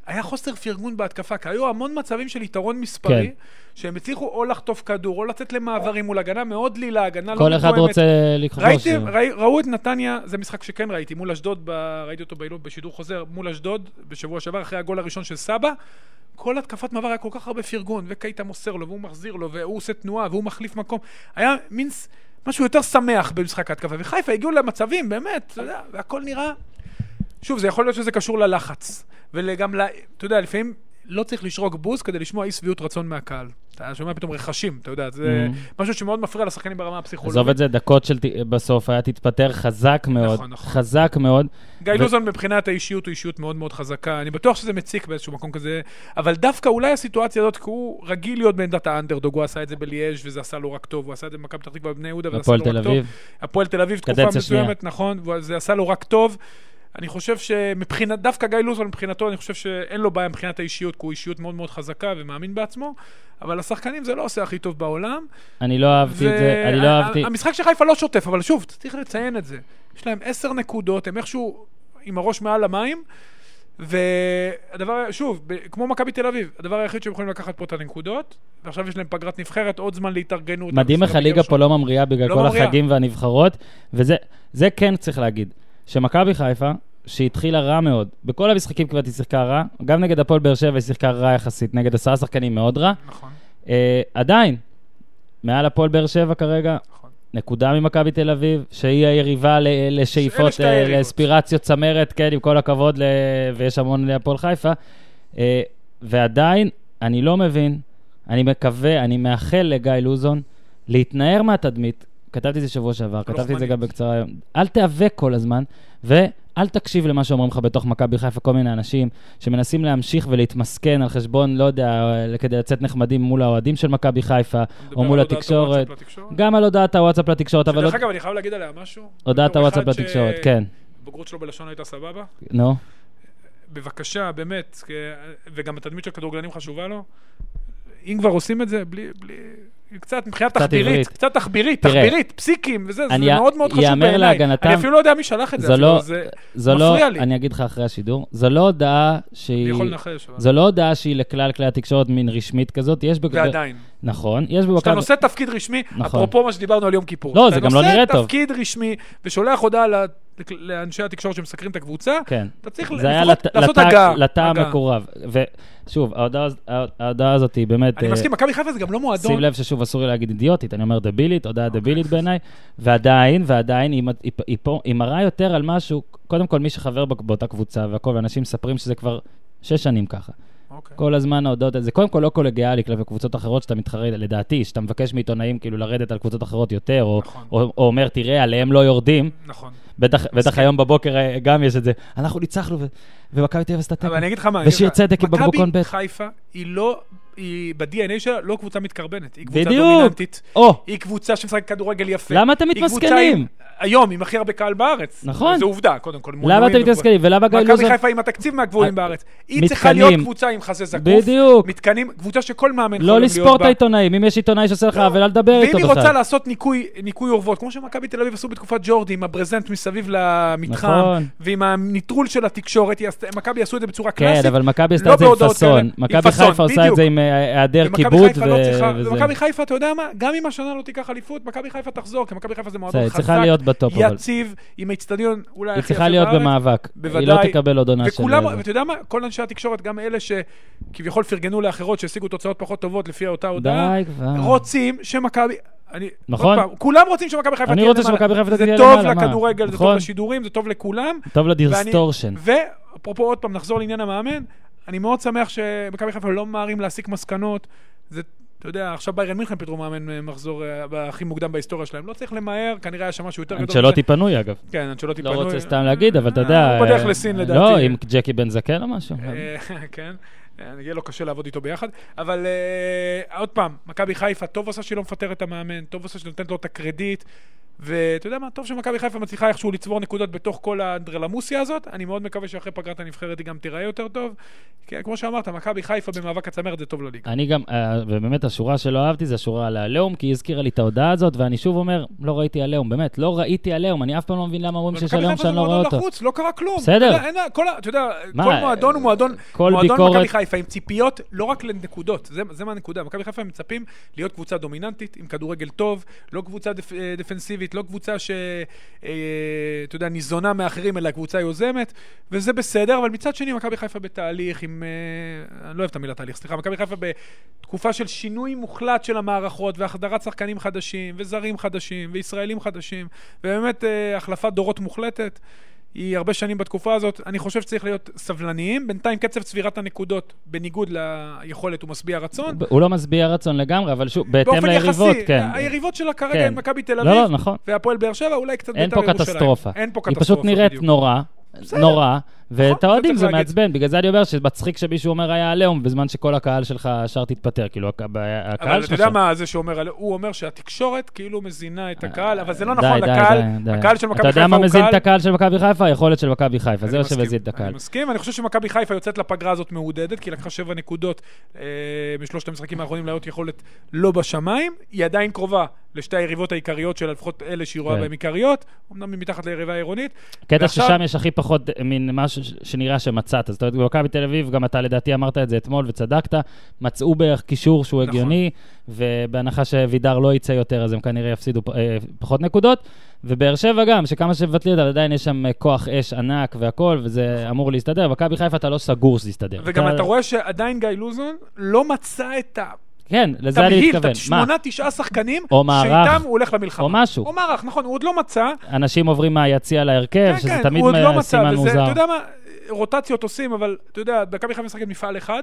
היה חוסר פרגון בהתקפה, כי היו המון מצבים של יתרון מספרי, כן. שהם הצליחו או לחטוף כדור, או לצאת למעברים מול הגנה מאוד דלילה, הגנה לא מתואמת. כל אחד רוצה לכבוש. ראיתי, ראי, ראו את נתניה, זה משחק שכן ראיתי, מול אשדוד, ב, ראיתי אותו בעילות בשידור חוזר, מול אשדוד, בשבוע שעבר, אחרי הגול הראשון של סבא, כל התקפת מעבר היה כל כך הרבה פרגון, וקייטה מוסר לו, והוא מחזיר לו, והוא עושה תנועה, והוא מחליף מקום. היה מין משהו יותר שמח במשחק ההתקפה, וחיפה הגיעו למצבים, באמת, אתה יודע, והכל נראה... שוב, זה יכול להיות שזה קשור ללחץ. וגם, אתה יודע, לפעמים לא צריך לשרוק בוז כדי לשמוע אי שביעות רצון מהקהל. אתה שומע פתאום רכשים, אתה יודע, זה mm-hmm. משהו שמאוד מפריע לשחקנים ברמה הפסיכולוגית. עזוב את זה, דקות של בסוף, היה תתפטר חזק מאוד, נכון, נכון. חזק מאוד. גיא ו... לוזון מבחינת האישיות הוא אישיות מאוד מאוד חזקה, אני בטוח שזה מציק באיזשהו מקום כזה, אבל דווקא אולי הסיטואציה הזאת, כי הוא רגיל להיות בעמדת האנדרדוג, הוא עשה את זה בליאז' וזה עשה לו רק טוב, הוא עשה את זה במכבי פתח תקווה בבני יהודה, וזה עשה לו רק טוב. הפועל תל אביב, תקופה מסוימת, נכון, וזה עשה לו רק טוב. אני חושב שמבחינת, דווקא גיא לוזון מבחינתו, אני חושב שאין לו בעיה מבחינת האישיות, כי הוא אישיות מאוד מאוד חזקה ומאמין בעצמו, אבל לשחקנים זה לא עושה הכי טוב בעולם. אני לא אהבתי את זה, אני לא אהבתי... המשחק של חיפה לא שוטף, אבל שוב, צריך לציין את זה. יש להם עשר נקודות, הם איכשהו עם הראש מעל המים, והדבר, שוב, כמו מכבי תל אביב, הדבר היחיד שהם יכולים לקחת פה את הנקודות, ועכשיו יש להם פגרת נבחרת, עוד זמן להתארגנות. מדהים איך הליגה פה לא ממריאה בגלל לא כל ממריאה. החגים והנבחרות, וזה כן צריך להגיד. שמכבי חיפה, שהתחילה רע מאוד, בכל המשחקים כמעט היא שיחקה רע, גם נגד הפועל באר שבע היא שיחקה רע יחסית, נגד עשרה שחקנים מאוד רע. נכון. Uh, עדיין, מעל הפועל באר שבע כרגע, נכון. נקודה ממכבי תל אביב, שהיא היריבה לשאיפות, לאספירציות צמרת, כן, עם כל הכבוד, ויש המון להפועל חיפה. ועדיין, אני לא מבין, אני מקווה, אני מאחל לגיא לוזון להתנער מהתדמית. כתבתי את זה שבוע שעבר, לא כתבתי את זה גם בקצרה היום. אל תיאבק כל הזמן, ואל תקשיב למה שאומרים לך בתוך מכבי חיפה, כל מיני אנשים שמנסים להמשיך ולהתמסכן על חשבון, לא יודע, כדי לצאת נחמדים מול האוהדים של מכבי חיפה, או מול התקשורת. גם על הודעת הוואטסאפ לתקשורת, אבל... שדרך אגב, אני חייב להגיד עליה משהו. הודעת הוואטסאפ לתקשורת, כן. הבוגרות שלו בלשון הייתה סבבה. נו. בבקשה, באמת, וגם התדמית של כדורגלנים חשובה לו, אם כבר עושים את זה, בלי... קצת מבחינה תחבירית, קצת תחבירית, תחבירית, פסיקים וזה, זה מאוד מאוד חשוב בעיניי. אני אפילו לא יודע מי שלח את זה, לא, זה לא- מפריע לי. אני אגיד לך אחרי השידור, זו לא הודעה שהיא... אני יכול לנחש. זו לא הודעה שהיא לכלל כלי התקשורת מין רשמית כזאת, יש... ועדיין. נכון, יש במכבי... כשאתה נושא תפקיד רשמי, נכון. אפרופו מה שדיברנו על יום כיפור. לא, זה גם לא נראה טוב. אתה נושא תפקיד רשמי ושולח הודעה לאנשי התקשורת שמסקרים את הקבוצה, כן. אתה צריך לפחות לעשות הגעה. לתא המקורב. ושוב, ההודעה הזאת היא באמת... אני מסכים, מכבי חיפה זה גם לא מועדון. שים לב ששוב, אסור לי להגיד אידיוטית, אני אומר דבילית, הודעה אוקיי. דבילית בעיניי, ועדיין, ועדיין, היא מראה יותר על משהו, קודם כל, מי שחבר באותה קבוצה והכול, ואנשים מספרים שזה כבר שש שנים ככה. Okay. אוקיי. כל הזמן ההודעות, זה קודם כל לא קולגיאלי כלפי קבוצות אחרות שאתה מתחרה, לדעתי, שאתה מבקש מעיתונאים כאילו לרדת על קבוצות אחרות יותר, או, נכון. או, או אומר, תראה, עליהם לא יורדים. נכון. בטח, בטח היום בבוקר אה, גם יש את זה. אנחנו ניצחנו, ומכבי תל אביב עשתה תיקו. אבל אני אגיד לך מה, ושיר צדק עם בקבוקון ב'. מכבי חיפה היא לא היא ב-DNA שלה לא קבוצה מתקרבנת, היא קבוצה בדיוק. דומיננטית. או. היא קבוצה שמשחקת כדורגל יפה. למה אתם מתמסכנים? היום, עם הכי הרבה קהל בארץ. נכון. זו עובדה, קודם כל. למה אתם מתמסכנים? ולמה גיא לוזון... מכבי חיפה עם התקציב מהגבוהים בארץ. היא צריכה להיות קבוצה עם חזה זקוף. בדיוק. מתקנים, קבוצה שכל מאמן לא לספור את העיתונאים, אם יש עיתונאי שעושה לך עוול, אל תדבר איתו בכלל. ואם היא רוצה לעשות ניקוי אורוות, כמו שמכבי תל אביב עשו בתקופת ג'ורדי, עם הברזנט מסביב למתחם, נכון. ועם הניטרול של התקשורת, מכבי עשו את זה בצורה קלאסית. כן, אבל מכבי עשתה את זה עם פאסון. מכבי חיפה עושה את זה עם אה, היעדר כיבוד ו... לא צריכה, ומכבי חיפה, אתה יודע מה? גם אם השנה לא תיקח אליפות, מכבי חיפה תחזור, כי מכבי חיפה זה מועדון חזק, צריכה להיות ב top, יציב, עם האיצטדיון אולי הכי יפה בארץ. היא צריכה להיות במאבק. בוודאי. היא לא תקבל עוד עונה של... ואתה יודע מה? כל אנשי התקשורת, גם אלה שכביכול פרגנו לאחרות, שהשיגו תוצאות פחות טובות לפי אותה הודעה, רוצים שמכבי... אני, נכון. פעם, כולם רוצים שמכבי חיפה תהיה למעלה. אני רוצה שמכבי חיפה תהיה למעלה. זה טוב לכדורגל, זה טוב נכון. לשידורים, זה טוב לכולם. טוב לדיסטורשן. ואפרופו עוד פעם, נחזור לעניין המאמן, אני מאוד שמח שמכבי חיפה לא ממהרים להסיק מסקנות. זה אתה יודע, עכשיו ביירן מינכן פיטרו מאמן מחזור אה, הכי מוקדם בהיסטוריה שלהם. לא צריך למהר, כנראה היה שם משהו יותר גדול. אנצ'לוטי פנוי, אגב. כן, אנצ'לוטי פנוי. לא רוצה סתם להגיד, אבל אתה יודע... הוא בדרך לסין לדעתי. לא, עם ג'קי בן זקן או משהו. אה, כן. יהיה לו קשה לעבוד איתו ביחד, אבל uh, עוד פעם, מכבי חיפה, טוב עושה שהיא לא מפטרת את המאמן, טוב עושה שהיא נותנת לו את הקרדיט, ואתה יודע מה, טוב שמכבי חיפה מצליחה איכשהו לצבור נקודות בתוך כל האנדרלמוסיה הזאת, אני מאוד מקווה שאחרי פגרת הנבחרת היא גם תיראה יותר טוב, כי כמו שאמרת, מכבי חיפה במאבק הצמרת זה טוב לליגה. אני גם, אה, ובאמת השורה שלא אהבתי זה השורה על העליהום, כי היא הזכירה לי את ההודעה הזאת, ואני שוב אומר, לא ראיתי עליהום, באמת, לא ראיתי עליהום, אני אף פעם לא מבין למה אומרים שיש עליהום שאני לא רואה אותו. לחוץ, לא קרה כלום. בסדר. אתה יודע, כל מועדון הוא מועדון, מועדון מכבי חיפה עם ציפיות לא רק לנקודות, זה, זה מה הנקודה. מכבי חיפה מצפים להיות קבוצה דומיננטית, עם כדורגל טוב, לא קבוצה דפ, דפנסיבית, לא קבוצה ש... אה, יודע, ניזונה מאחרים, אלא קבוצה יוזמת, וזה בסדר, אבל מצד שני, מכבי חיפה בתהליך עם... אה, אני לא אוהב את המילה תהליך, סליחה, מכבי חיפה בתקופה של שינוי מוחלט של המערכות, והחדרת שחקנים חדשים, וזרים חדשים, וישראלים חדשים, ובאמת אה, החלפת דורות מוחלטת. היא הרבה שנים בתקופה הזאת. אני חושב שצריך להיות סבלניים. בינתיים קצב צבירת הנקודות, בניגוד ליכולת, הוא משביע רצון. הוא לא משביע רצון לגמרי, אבל שוב, בהתאם ליריבות, יחסי, כן. היריבות שלה כרגע כן. מכבי תל אביב, לא, לא, נכון. והפועל באר שבע, אולי קצת בית"ר ירושלים. אין פה קטסטרופה. אין פה קטסטרופה, היא פשוט נראית בדיוק. נורא. נורא, ואת נכון, האוהדים זה מעצבן, בגלל זה אני אומר שמצחיק שמישהו אומר היה עליהום, בזמן שכל הקהל שלך ישר תתפטר, כאילו הקהל שלך... אבל אתה יודע מה זה שאומר עליהום? הוא אומר שהתקשורת כאילו מזינה את הקהל, אבל זה לא נכון, הקהל, הקהל של מכבי חיפה הוא קהל... אתה יודע מה מזין את הקהל של מכבי חיפה? היכולת של מכבי חיפה, זה מה שמזין את הקהל. אני מסכים, אני חושב שמכבי חיפה יוצאת לפגרה הזאת מעודדת, כי לקחה שבע נקודות אה, משלושת המשחקים האחרונים לעלות יכולת לא בשמיים, היא עדיין קרובה לשתי היריבות העיקריות שלה, לפחות אלה שהיא רואה כן. בהן עיקריות, אמנם מתחת ליריבה העירונית. קטע ששם יש הכי פחות מין משהו שנראה שמצאת. זאת אומרת, במכבי תל אביב, גם אתה לדעתי אמרת את זה אתמול וצדקת, מצאו בערך קישור שהוא נכון. הגיוני, ובהנחה שווידר לא יצא יותר, אז הם כנראה יפסידו אה, פחות נקודות. ובאר שבע גם, שכמה שמבטלים אותה, עדיין יש שם כוח אש ענק והכל, וזה. אמור להסתדר. מכבי חיפה אתה לא סגור שזה יסתדר. וגם אתה... אתה רואה שעדיין גיא לוזון לא מצא את ה... כן, לזה אני מתכוון. תמהיל, שמונה, תשעה שחקנים, שאיתם הוא הולך למלחמה. או משהו. או מערך, נכון, הוא עוד לא מצא. אנשים עוברים מהיציע להרכב, כן, שזה כן, תמיד הוא עוד לא מצא, סימן וזה, מוזר. אתה יודע מה, רוטציות עושים, אבל אתה יודע, מכבי חיפה משחקת מפעל אחד.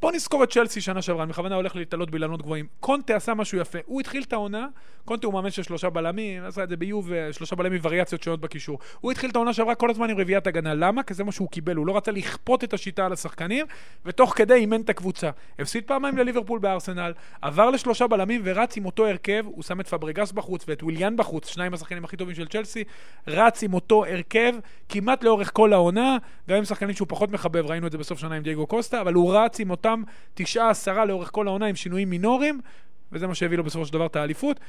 בוא נזכור את צ'לסי שנה שעברה, אני בכוונה הולך להתעלות באילנות גבוהים. קונטה עשה משהו יפה, הוא התחיל את העונה, קונטה הוא מאמן של שלושה בלמים, עשה את זה ביוב, שלושה בלמים וריאציות שונות בקישור. הוא התחיל את העונה שעברה כל הזמן עם רביעיית הגנה, למה? כי זה מה שהוא קיבל, הוא לא רצה לכפות את השיטה על השחקנים, ותוך כדי אימן את הקבוצה. הפסיד פעמיים לליברפול בארסנל, עבר לשלושה בלמים ורץ עם אותו הרכב, הוא שם את פברגס בחוץ ואת וויליאן בחוץ, שניים השחקנים הכי טובים של צ'לסי, רץ עם אותו הרכב כמעט לאורך כל העונה, גם עם שחקנים שהוא פחות מחבב, ראינו את זה בסוף שנה עם דייגו קוסטה, אבל הוא רץ עם אותם תשעה, עשרה לאורך כל העונה עם שינויים מינוריים, וזה מה שהביא לו בסופו של דבר את האליפות.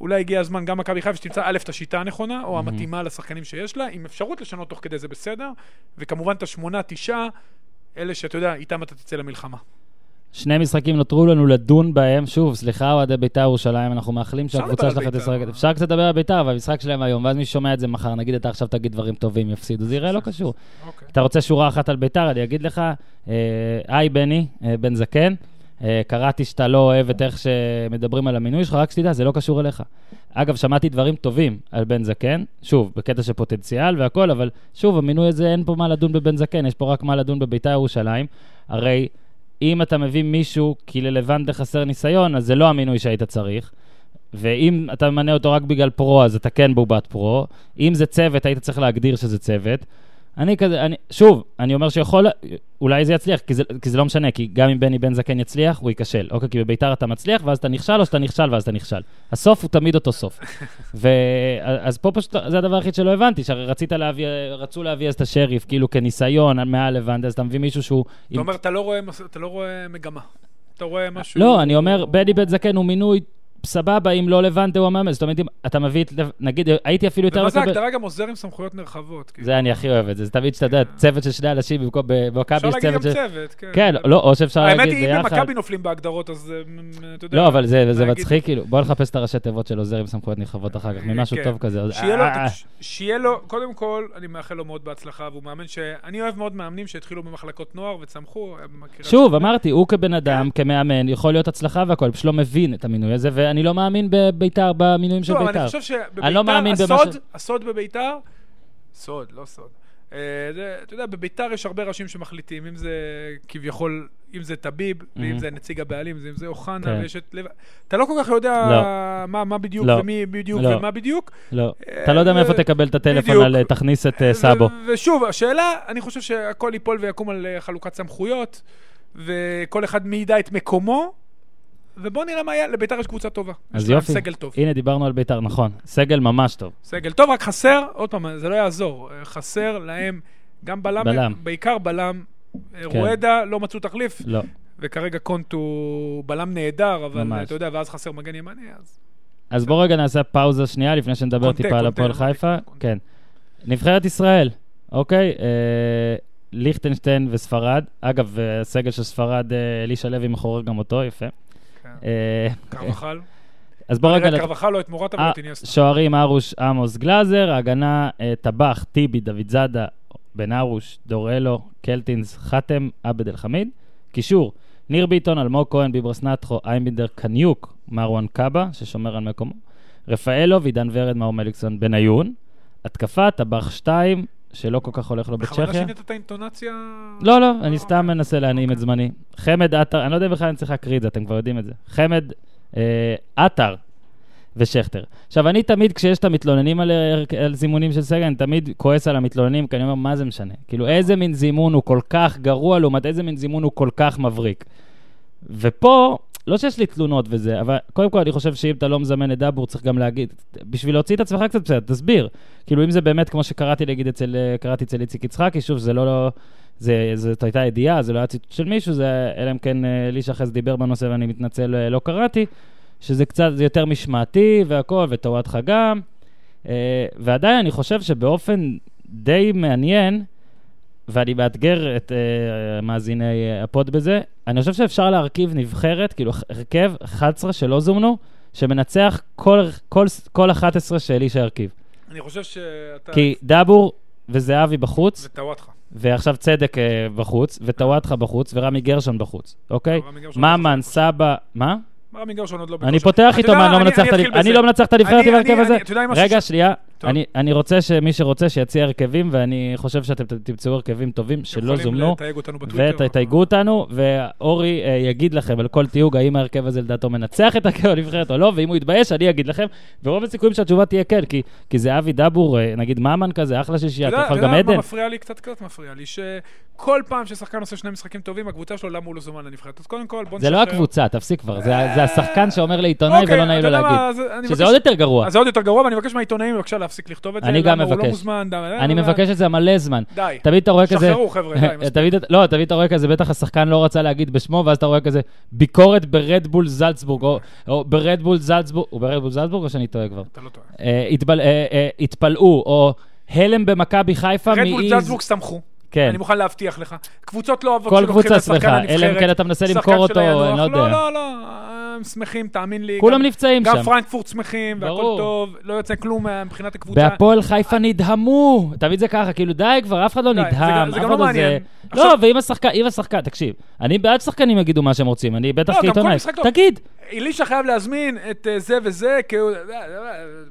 אולי הגיע הזמן גם מכבי חיפה שתמצא א', את השיטה הנכונה, או המתאימה לשחקנים שיש לה, עם אפשרות לשנות תוך כדי זה בסדר, וכמובן את השמונה, תשעה, אלה שאתה יודע, איתם אתה תצא למלחמה. שני משחקים נותרו לנו לדון בהם. שוב, סליחה, אוהדי בית"ר ירושלים, אנחנו מאחלים שהקבוצה שלך תשחק. אפשר קצת לדבר על בית"ר, אבל המשחק שלהם היום, ואז מי שומע את זה מחר, נגיד אתה עכשיו תגיד דברים טובים, יפסידו, זה יראה לא קשור. אוקיי. אתה רוצה שורה אחת על בית"ר, אני אגיד לך, אה, היי בני, אה, בן זקן, אה, קראתי שאתה לא אוהב את איך שמדברים על המינוי שלך, רק שתדע, זה לא קשור אליך. אגב, שמעתי דברים טובים על בן זקן, שוב, בקטע של פוטנציאל והכל, אבל שוב, המינוי הזה, אין פה מה לדון בבן זקן, יש פה רק מה לדון בבית"ר ירושלים. הרי אם אתה מביא מישהו כי ללבנדה חסר ניסיון, אז זה לא המינוי שהיית צריך. ואם אתה ממנה אותו רק בגלל פרו, אז אתה כן בובת פרו. אם זה צוות, היית צריך להגדיר שזה צוות. אני כזה, אני, שוב, אני אומר שיכול, אולי זה יצליח, כי זה, כי זה לא משנה, כי גם אם בני בן זקן יצליח, הוא ייכשל. אוקיי, כי בביתר אתה מצליח, ואז אתה נכשל, או שאתה נכשל, ואז אתה נכשל. הסוף הוא תמיד אותו סוף. ואז פה פשוט, זה הדבר היחיד שלא הבנתי, שהרי רצית להביא, רצו להביא אז את השריף, כאילו כניסיון מעל לבנדה, אז אתה מביא מישהו שהוא... אתה אומר, אתה לא רואה, אתה לא רואה מגמה. אתה רואה משהו... לא, אני אומר, בני בן זקן הוא מינוי סבבה, אם לא לבנטה הוא המאמן. זאת אומרת, אם אתה מביא את, נגיד, הייתי אפילו יותר... ומה זה ההגדרה גם עוזר עם סמכויות נרחבות? כאילו. זה אני הכי אוהב את זה, זה תמיד שאתה יודע, צוות של שני אנשים במקום במכבי יש צוות של... אפשר להגיד גם צוות, כן. כן, לא, או שאפשר להגיד ביחד. האמת היא, אם במכבי נופלים בהגדרות, אז אתה יודע... לא, אבל זה מצחיק, כאילו, בוא נחפש את הראשי תיבות של עוזר עם סמכויות נרחבות אחר כך, ממשהו כן. טוב כזה. שיהיה לו, קודם כל, אני מאחל לו מאוד בהצלחה, והוא מאמן שאני אוהב מאוד מאמנים שהתחילו במחלקות נוער וצמחו. שוב, אמרתי, הוא כבן אדם, כמאמן, יכול להיות הצלחה והכל, פשוט לא מבין את המינוי הזה, ואני לא מאמין בית"ר, במינויים של בית"ר. לא, אני חושב שבבית"ר, הסוד בבית"ר, סוד, לא סוד. אתה יודע, בביתר יש הרבה ראשים שמחליטים, אם זה כביכול, אם זה טביב, ואם זה נציג הבעלים, אם זה אוחנה, ויש את... אתה לא כל כך יודע מה בדיוק ומי בדיוק ומה בדיוק. לא, אתה לא יודע מאיפה תקבל את הטלפון על תכניס את סאבו. ושוב, השאלה, אני חושב שהכל ייפול ויקום על חלוקת סמכויות, וכל אחד מי ידע את מקומו. ובוא נראה מה יהיה, לביתר יש קבוצה טובה. אז יופי, סגל טוב. הנה דיברנו על ביתר, נכון, סגל ממש טוב. סגל טוב, רק חסר, עוד פעם, זה לא יעזור, חסר להם גם בלם, בלם. בעיקר בלם. כן. רואדה, לא מצאו תחליף. לא. וכרגע קונט הוא בלם נהדר, אבל ממש. אתה יודע, ואז חסר מגן ימני, אז... אז בוא רגע נעשה פאוזה שנייה לפני שנדבר טיפה על הפועל חיפה. כן. נבחרת ישראל, אוקיי? אה, ליכטנשטיין וספרד. אגב, הסגל של ספרד, אלישע לוי מחורר גם אותו, יפה. קרבחל. אז בוא רגע... קרבחל לא את מורטה ולא איניאסטה. שוערים ארוש, עמוס גלאזר, ההגנה טבח, טיבי, דוד זאדה, בן ארוש, דורלו, קלטינס, חתם, עבד אל חמיד. קישור, ניר ביטון, אלמוג כהן, ביברס נטחו, איימבינדר, קניוק, מרואן קאבה, ששומר על מקומו. רפאלוב, עידן ורד, מאור מליקסון, בניון. התקפה, טבח 2, שלא כל כך הולך לו בצ'כיה. בכוונה שינית את האינטונציה? לא, לא, אני סתם מנסה להנעים את זמני. חמד עטר, אני לא יודע בכלל אני צריך להקריא את זה, אתם כבר יודעים את זה. חמד עטר ושכטר. עכשיו, אני תמיד, כשיש את המתלוננים על, על זימונים של סגל, אני תמיד כועס על המתלוננים, כי אני אומר, מה זה משנה? כאילו, איזה מין זימון הוא כל כך גרוע, לעומת איזה מין זימון הוא כל כך מבריק. ופה, לא שיש לי תלונות וזה, אבל קודם כל אני חושב שאם אתה לא מזמן את דאבור, צריך גם להגיד, בשביל להוציא את עצמך קצת בסדר, תסביר. כאילו, אם זה באמת כמו שקראתי להגיד אצל, קראתי אצל איציק יצחקי, שוב, זה לא, לא זה, זאת הייתה ידיעה, זה לא היה ציטוט של מישהו, זה, אלא אם כן אלישע אחרי זה דיבר בנושא ואני מתנצל, לא קראתי, שזה קצת, זה יותר משמעתי והכל, וטובתך גם. ועדיין אני חושב שבאופן די מעניין, ואני מאתגר את uh, מאזיני הפוד בזה, אני חושב שאפשר להרכיב נבחרת, כאילו הרכב 11 שלא זומנו, שמנצח כל, כל, כל 11 שאלישע הרכיב. אני חושב שאתה... כי דאבור וזהבי בחוץ. וטוואטחה. ועכשיו צדק אה, בחוץ, וטוואטחה בחוץ, ורמי גרשון בחוץ, אוקיי? ממן, סבא, מה? רמי גרשון עוד לא אני בכושר. פותח איתו, מה, אני לא אני- מנצח את אני הנבחרת, אתחיל אני בזה. לא מנצח את הנבחרת אני- עם ההרכב אני- הזה. אני- רגע, שנייה. אני- אני רוצה שמי שרוצה שיציע הרכבים, ואני חושב שאתם תמצאו הרכבים טובים שלא זומנו. יכולים לתייג אותנו בטוויטר. ותתייגו אותנו, ואורי אה, יגיד לכם על כל תיוג האם ההרכב הזה לדעתו מנצח את הרכב הנבחרת או לא, ואם הוא יתבייש, אני אגיד לכם. ורוב הסיכויים שהתשובה תהיה כן, כי, כי זה אבי דבור, אה, נגיד ממן כזה, אחלה שישייה, אתה אתה יודע- יכול אתה גם יודע מה עדן. מפריע לי? קצת קצת מפריע לי, שכל פעם ששחקן עושה שני משחקים טובים, הקבוצה שלו, למה הוא לא זומן לנבחרת? אז קודם כל, בוא זה לא. הקבוצה, תפסיק כבר, זה השחקן שאומר לעיתונאי אוקיי, ולא נעים לו להגיד. שזה עוד יותר גרוע. אז זה עוד יותר גרוע, ואני מבקש מהעיתונאים בבקשה להפסיק לכתוב את זה. אני גם למה הוא מבקש. לא מוזמן, אני מבקש את זה מלא זמן. די. תמיד אתה רואה כזה... שחררו, חבר'ה, די, מספיק. לא, תמיד אתה רואה כזה, בטח השחקן לא רצה להגיד בשמו, ואז אתה רואה כזה ביקורת ברדבול זלצבורג, או, ברדבול זלצבורג, הוא ברדבול זלצבורג או שאני טועה כבר? אתה לא טועה. אה, אה, אה, התפלאו, או הלם במכבי חיפה רדבול מאיז... זלצבורג שמחו. כן, אני מוכן להבטיח לך. קבוצות לא אוהבות כל שלוקחים קבוצה את השחקן שמחה, הנבחרת. אלא אם כן אתה מנסה למכור אותו, אני. לא יודע. לא, לא, לא, הם שמחים, תאמין לי. כולם גם- נפצעים גם שם. פרנקפורט שמחים, והכל. טוב, לא יוצא כלום מבחינת הקבוצה. בהפועל חיפה נדהמו, תמיד זה ככה, כאילו די כבר, אף אחד לא נדהם, גם- זה אף גם אחד לא לא. מעניין. לא, ואם השחקן, תקשיב, אני בעד שחקנים יגידו מה שהם רוצים, אני בטח לא, גם כל כעיתונאי. תגיד, אלישע חייב להזמין את אה, זה וזה, כי הוא... אה,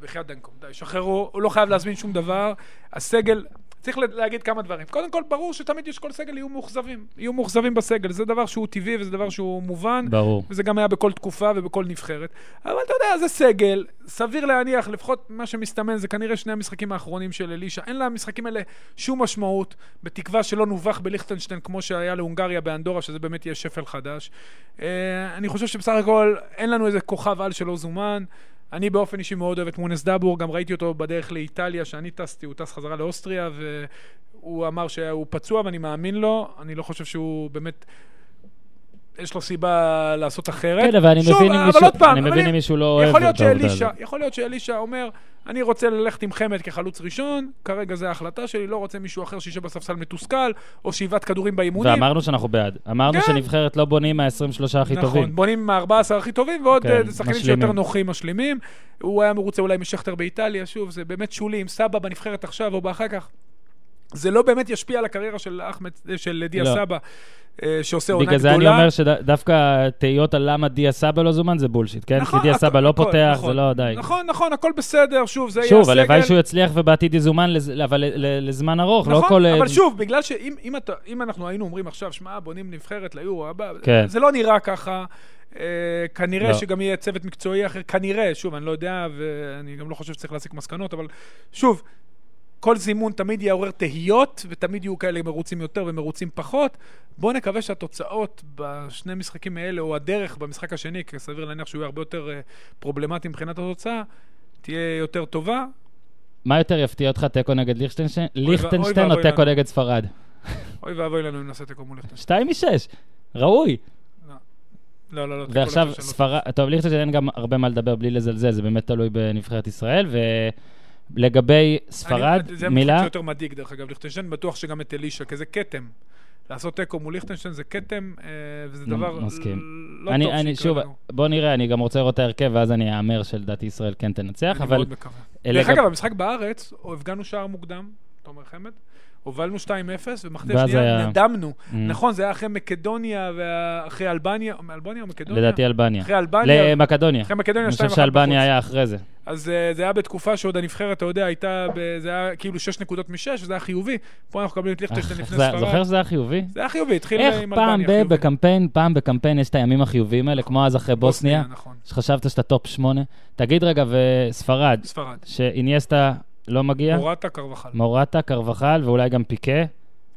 בחייאת דנקום, די, שחררו, הוא לא חייב להזמין שום דבר. הסגל, צריך להגיד כמה דברים. קודם כל, ברור שתמיד יש כל סגל יהיו מאוכזבים. יהיו מאוכזבים בסגל, זה דבר שהוא טבעי וזה דבר שהוא מובן. ברור. וזה גם היה בכל תקופה ובכל נבחרת. אבל אתה יודע, זה סגל, סביר להניח, לפחות מה שמסתמן זה כנראה שני המשחקים האחרונים של אלישע. אין למשחקים האלה שום משמעות, בתקווה שלא נובך בליכטנשטיין כמו שהיה להונגריה באנדורה, שזה באמת יהיה שפל חדש. אה, אני חושב שבסך הכל אין לנו איזה כוכב על שלא זומן. אני באופן אישי מאוד אוהב את מונס דאבור, גם ראיתי אותו בדרך לאיטליה, שאני טסתי, הוא טס חזרה לאוסטריה, והוא אמר שהוא פצוע ואני מאמין לו. אני לא חושב שהוא באמת... יש לו סיבה לעשות אחרת. כן, אבל אני שוב, מבין אם מישהו- פעם, אני מבין אם- מישהו לא אוהב את העובדה הזאת. יכול להיות שאלישע אומר, אני רוצה ללכת עם חמד כחלוץ ראשון, כרגע זו ההחלטה שלי, לא רוצה מישהו אחר שישב בספסל מתוסכל, או שאיבת כדורים באימונים. ואמרנו שאנחנו בעד. אמרנו כן. שנבחרת לא בונים מה-23 הכי טובים. נכון, בונים עם ה-14 הכי טובים, ועוד כן, אה, שחקנים. שיותר נוחים משלימים. הוא היה מרוצה אולי משכטר באיטליה, שוב, זה באמת שולי, עם סבא בנבחרת עכשיו או באחר כך. זה לא באמת ישפיע על הקריירה של אחמד, של דיה לא. סבא, אה, שעושה עונה בגלל גדולה. זה אני אומר שדווקא תהיות על למה דיה סבא לא זומן זה בולשיט, כן? נכון, כי דיה סבא לא פותח, נכון. זה לא די. נכון, נכון, הכל בסדר, שוב, זה יהיה שוב, הסגל. הלוואי שהוא יצליח ובעתיד יזומן, אבל לזמן ארוך, לא נכון, כל... אבל שוב, בגלל שאם אם אתה- אם אנחנו היינו אומרים עכשיו, שמע, בונים נבחרת ליורו הבא, כן. זה לא נראה ככה. אה, כנראה לא. שגם יהיה צוות מקצועי אחר, כנראה, שוב, אני לא יודע, ואני גם לא חושב שצריך להסיק מסקנות, אבל שוב, כל זימון תמיד יעורר תהיות, ותמיד יהיו כאלה מרוצים יותר ומרוצים פחות. בואו נקווה שהתוצאות בשני משחקים האלה, או הדרך במשחק השני, כי סביר להניח שהוא יהיה הרבה יותר אה, פרובלמטי מבחינת התוצאה, תהיה יותר טובה. מה יותר יפתיע אותך, תיקו נגד ליכטנשטיין או תיקו. נגד ספרד? אוי ואבוי לנו אם נעשה תיקו מול ליכטנשטיין. שתיים משש, ראוי. לא, לא, לא. תיקו ועכשיו לא ספרד, טוב, ליכטנשטיין אין גם הרבה מה לדבר בלי לזלזל, זה באמת תלוי בנבחרת ישראל. ולגבי ספרד, אני- זה מילה, המשחק שיותר מדאיג, דרך אגב, ליכטנשטיין, בטוח שגם את אלישע, כי זה כתם. לעשות תיקו מול ליכטנשטיין זה כתם, אה, וזה דבר מסכים. לא אני, טוב אני, שוב, לנו. בוא נראה, אני גם רוצה לראות את ההרכב, ואז אני אאמר שלדעתי ישראל כן תנצח, אני אבל... מאוד מקווה. דרך אגב, המשחק בארץ, הפגנו שער מוקדם, תומר חמד, הובלנו 2-0, ומחטף שנייה היה- נדמנו. Mm. נכון, זה היה אחרי מקדוניה ואחרי אלבניה, אלבניה או מקדוניה? לדעתי אלבניה. אחרי אלבניה. למקדוניה. אחרי מקדוניה אני 2-1 חושב שאלבניה. היה אחרי זה. אז אה, זה היה בתקופה שעוד הנבחרת, אתה יודע, הייתה, ב- זה היה כאילו 6 נקודות מ-6, וזה היה חיובי. פה אנחנו מקבלים את ליכטנשטיין איך לפני ספרד. זוכר שזה היה חיובי? זה היה חיובי, התחיל איך עם פעם אלבניה ב- חיובי. בקמפיין, פעם בקמפיין יש את הימים החיוביים האלה, כמו אז אחרי בוסניה, נכון. שחשבת שאתה top שמונה. תגיד רגע, וספרד, ספרד. שאיניאסטה לא מגיע? מורטה קרבחל. מורטה, קרבחל, ואולי גם פיקה.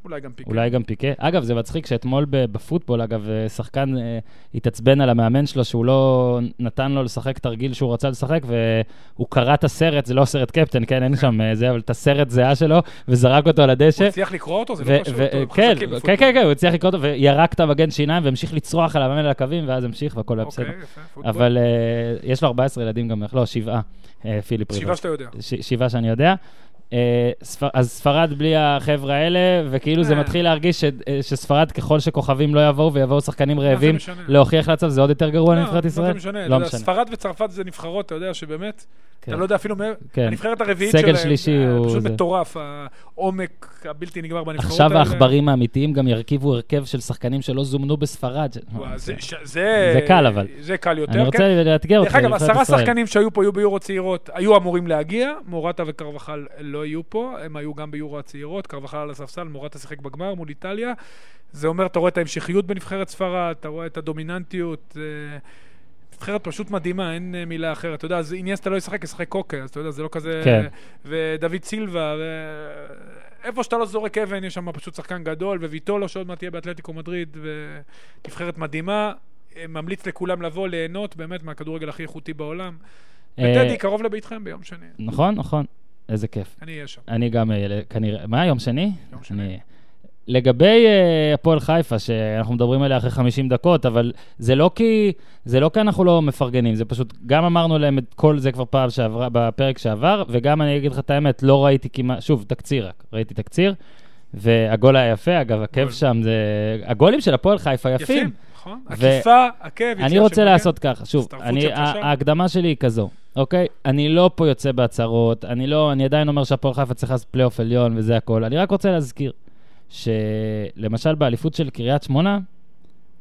אולי גם פיקה. אולי גם פיקה. אגב, זה מצחיק שאתמול בפוטבול, אגב, אה, שחקן אה, התעצבן על המאמן שלו שהוא לא נתן לו לשחק תרגיל שהוא רצה לשחק, והוא קרא את הסרט, זה לא סרט קפטן, כן, אין שם אה, זה, אבל את הסרט זהה שלו, וזרק אותו על הדשא. הוא הצליח לקרוא אותו? זה לא קשור. הם כן, כן. כן, כן, הוא הצליח לקרוא אותו, וירק את המגן שיניים והמשיך לצרוח על המאמן על הקווים, ואז המשיך והכל היה בסדר. אוקיי. אבל אה, יש לו 14 ילדים גם, לא, שבעה, אה, פיליפ שבעה ריבר. שאתה יודע. שבעה שאני יודע. אה, אז ספרד בלי החבר'ה האלה, וכאילו זה מתחיל להרגיש שספרד, ככל שכוכבים לא יבואו ויבואו שחקנים רעבים, להוכיח לעצמם, זה עוד יותר גרוע לא, לנבחרת ישראל? לא משנה. ספרד וצרפת זה נבחרות, אתה יודע שבאמת... כן. אתה לא יודע אפילו, כן. הנבחרת הרביעית שלהם, הוא... פשוט מטורף, העומק הבלתי נגמר בנבחרות האלה. עכשיו העכברים האמיתיים גם ירכיבו הרכב של שחקנים שלא זומנו בספרד. זה קל אבל. זה קל יותר. אני רוצה כן. לאתגר אותך, דרך אגב, עשרה שחקנים שהיו פה, היו ביורו צעירות, היו אמורים להגיע, מורטה וקרבחל לא יהיו פה, הם היו גם ביורו הצעירות, קרבחל על הספסל, מורטה שיחק בגמר מול איטליה. זה אומר, אתה רואה את ההמשכיות בנבחרת ספרד, אתה רואה את הדומיננטיות. נבחרת פשוט מדהימה, אין אה, מילה אחרת. אתה יודע, אז איניאסטה לא ישחק, ישחק קוקה, אז אתה יודע, זה לא כזה... כן. ודוד סילבה, ו... איפה שאתה לא זורק אבן, יש שם פשוט שחקן גדול, וויטולו שעוד מעט תהיה באתלטיקו מדריד, ונבחרת מדהימה. ממליץ לכולם לבוא, ליהנות באמת מהכדורגל הכי איכותי בעולם. אה, וטדי, קרוב לביתכם ביום שני. נכון, נכון. איזה כיף. אני אהיה שם. אני גם כנראה. מה, יום שני? יום שני. לגבי uh, הפועל חיפה, שאנחנו מדברים עליה אחרי 50 דקות, אבל זה לא כי, זה לא כי אנחנו לא מפרגנים, זה פשוט, גם אמרנו להם את כל זה כבר פעם שעברה, בפרק שעבר, וגם אני אגיד לך את האמת, לא ראיתי כמעט, שוב, תקציר רק, ראיתי תקציר, והגול היה יפה, אגב, עקב שם זה... הגולים של הפועל חיפה יפים. יפים, נכון. עקיפה, עקב, אני רוצה לעשות ככה, שוב, אני, ההקדמה שלי היא כזו, אוקיי? אני לא פה יוצא בהצהרות, אני לא, אני עדיין אומר שהפועל חיפה צריך לעשות פלייאוף עליון וזה הכל, אני רק רוצה להזכיר. שלמשל באליפות של קריית שמונה,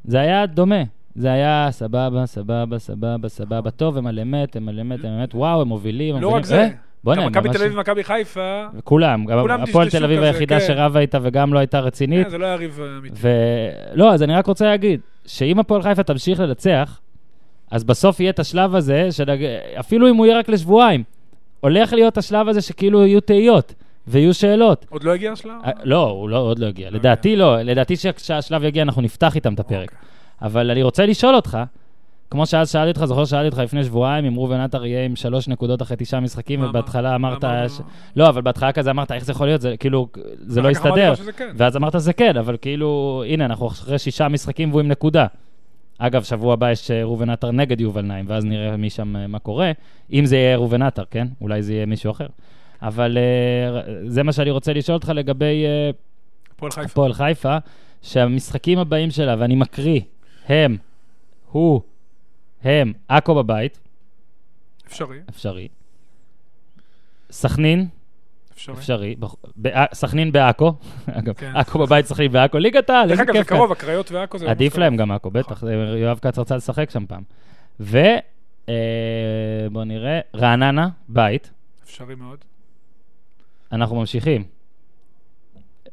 זה היה דומה. זה היה סבבה, סבבה, סבבה, סבבה, טוב, הם על אמת, הם על אמת, הם אמת, וואו, הם מובילים. לא רק זה. גם מכבי תל אביב ומכבי חיפה. כולם, גם הפועל תל אביב היחידה כן. שרבה איתה וגם לא הייתה רצינית. כן, זה לא היה ריב אמיתי. לא, אז אני רק רוצה להגיד, שאם הפועל חיפה תמשיך לנצח, אז בסוף יהיה את השלב הזה, אפילו אם הוא יהיה רק לשבועיים, הולך להיות השלב הזה שכאילו יהיו תהיות. ויהיו שאלות. עוד לא הגיע השלב? אה, לא, הוא לא, עוד לא הגיע. לא לדעתי לא, לדעתי כשהשלב יגיע אנחנו נפתח איתם את הפרק. אוקיי. אבל אני רוצה לשאול אותך, כמו שאז שאלתי אותך, זוכר שאלתי אותך לפני שבועיים אם ראובן עטר יהיה עם שלוש נקודות אחרי תשעה משחקים, ובהתחלה אמרת... לא, אבל בהתחלה כזה אמרת, איך זה יכול להיות? זה כאילו, זה לא יסתדר. כן. ואז אמרת זה כן, אבל כאילו, הנה, אנחנו אחרי שישה משחקים והוא עם נקודה. אגב, שבוע הבא יש אה, ראובן עטר נגד יובל נעים, ואז נראה משם אה, מה קורה. אם זה יהיה ראובן עטר, כן? אולי זה יהיה מישהו אחר. אבל uh, זה מה שאני רוצה לשאול אותך לגבי uh, הפועל חיפה. הפועל חיפה, שהמשחקים הבאים שלה, ואני מקריא, הם, הוא, הם, עכו בבית. אפשרי. אפשרי. סכנין. אפשרי. אפשרי. סכנין בעכו. אגב, כן. עכו בבית, סכנין בעכו. ליגת העל, איזה כיף. דרך אגב, זה קרוב, הקריות ועכו זה... עדיף להם גם עכו, בטח. נכון. יואב כץ רצה לשחק שם פעם. ו... אה, בוא נראה, רעננה, בית. אפשרי מאוד. אנחנו ממשיכים.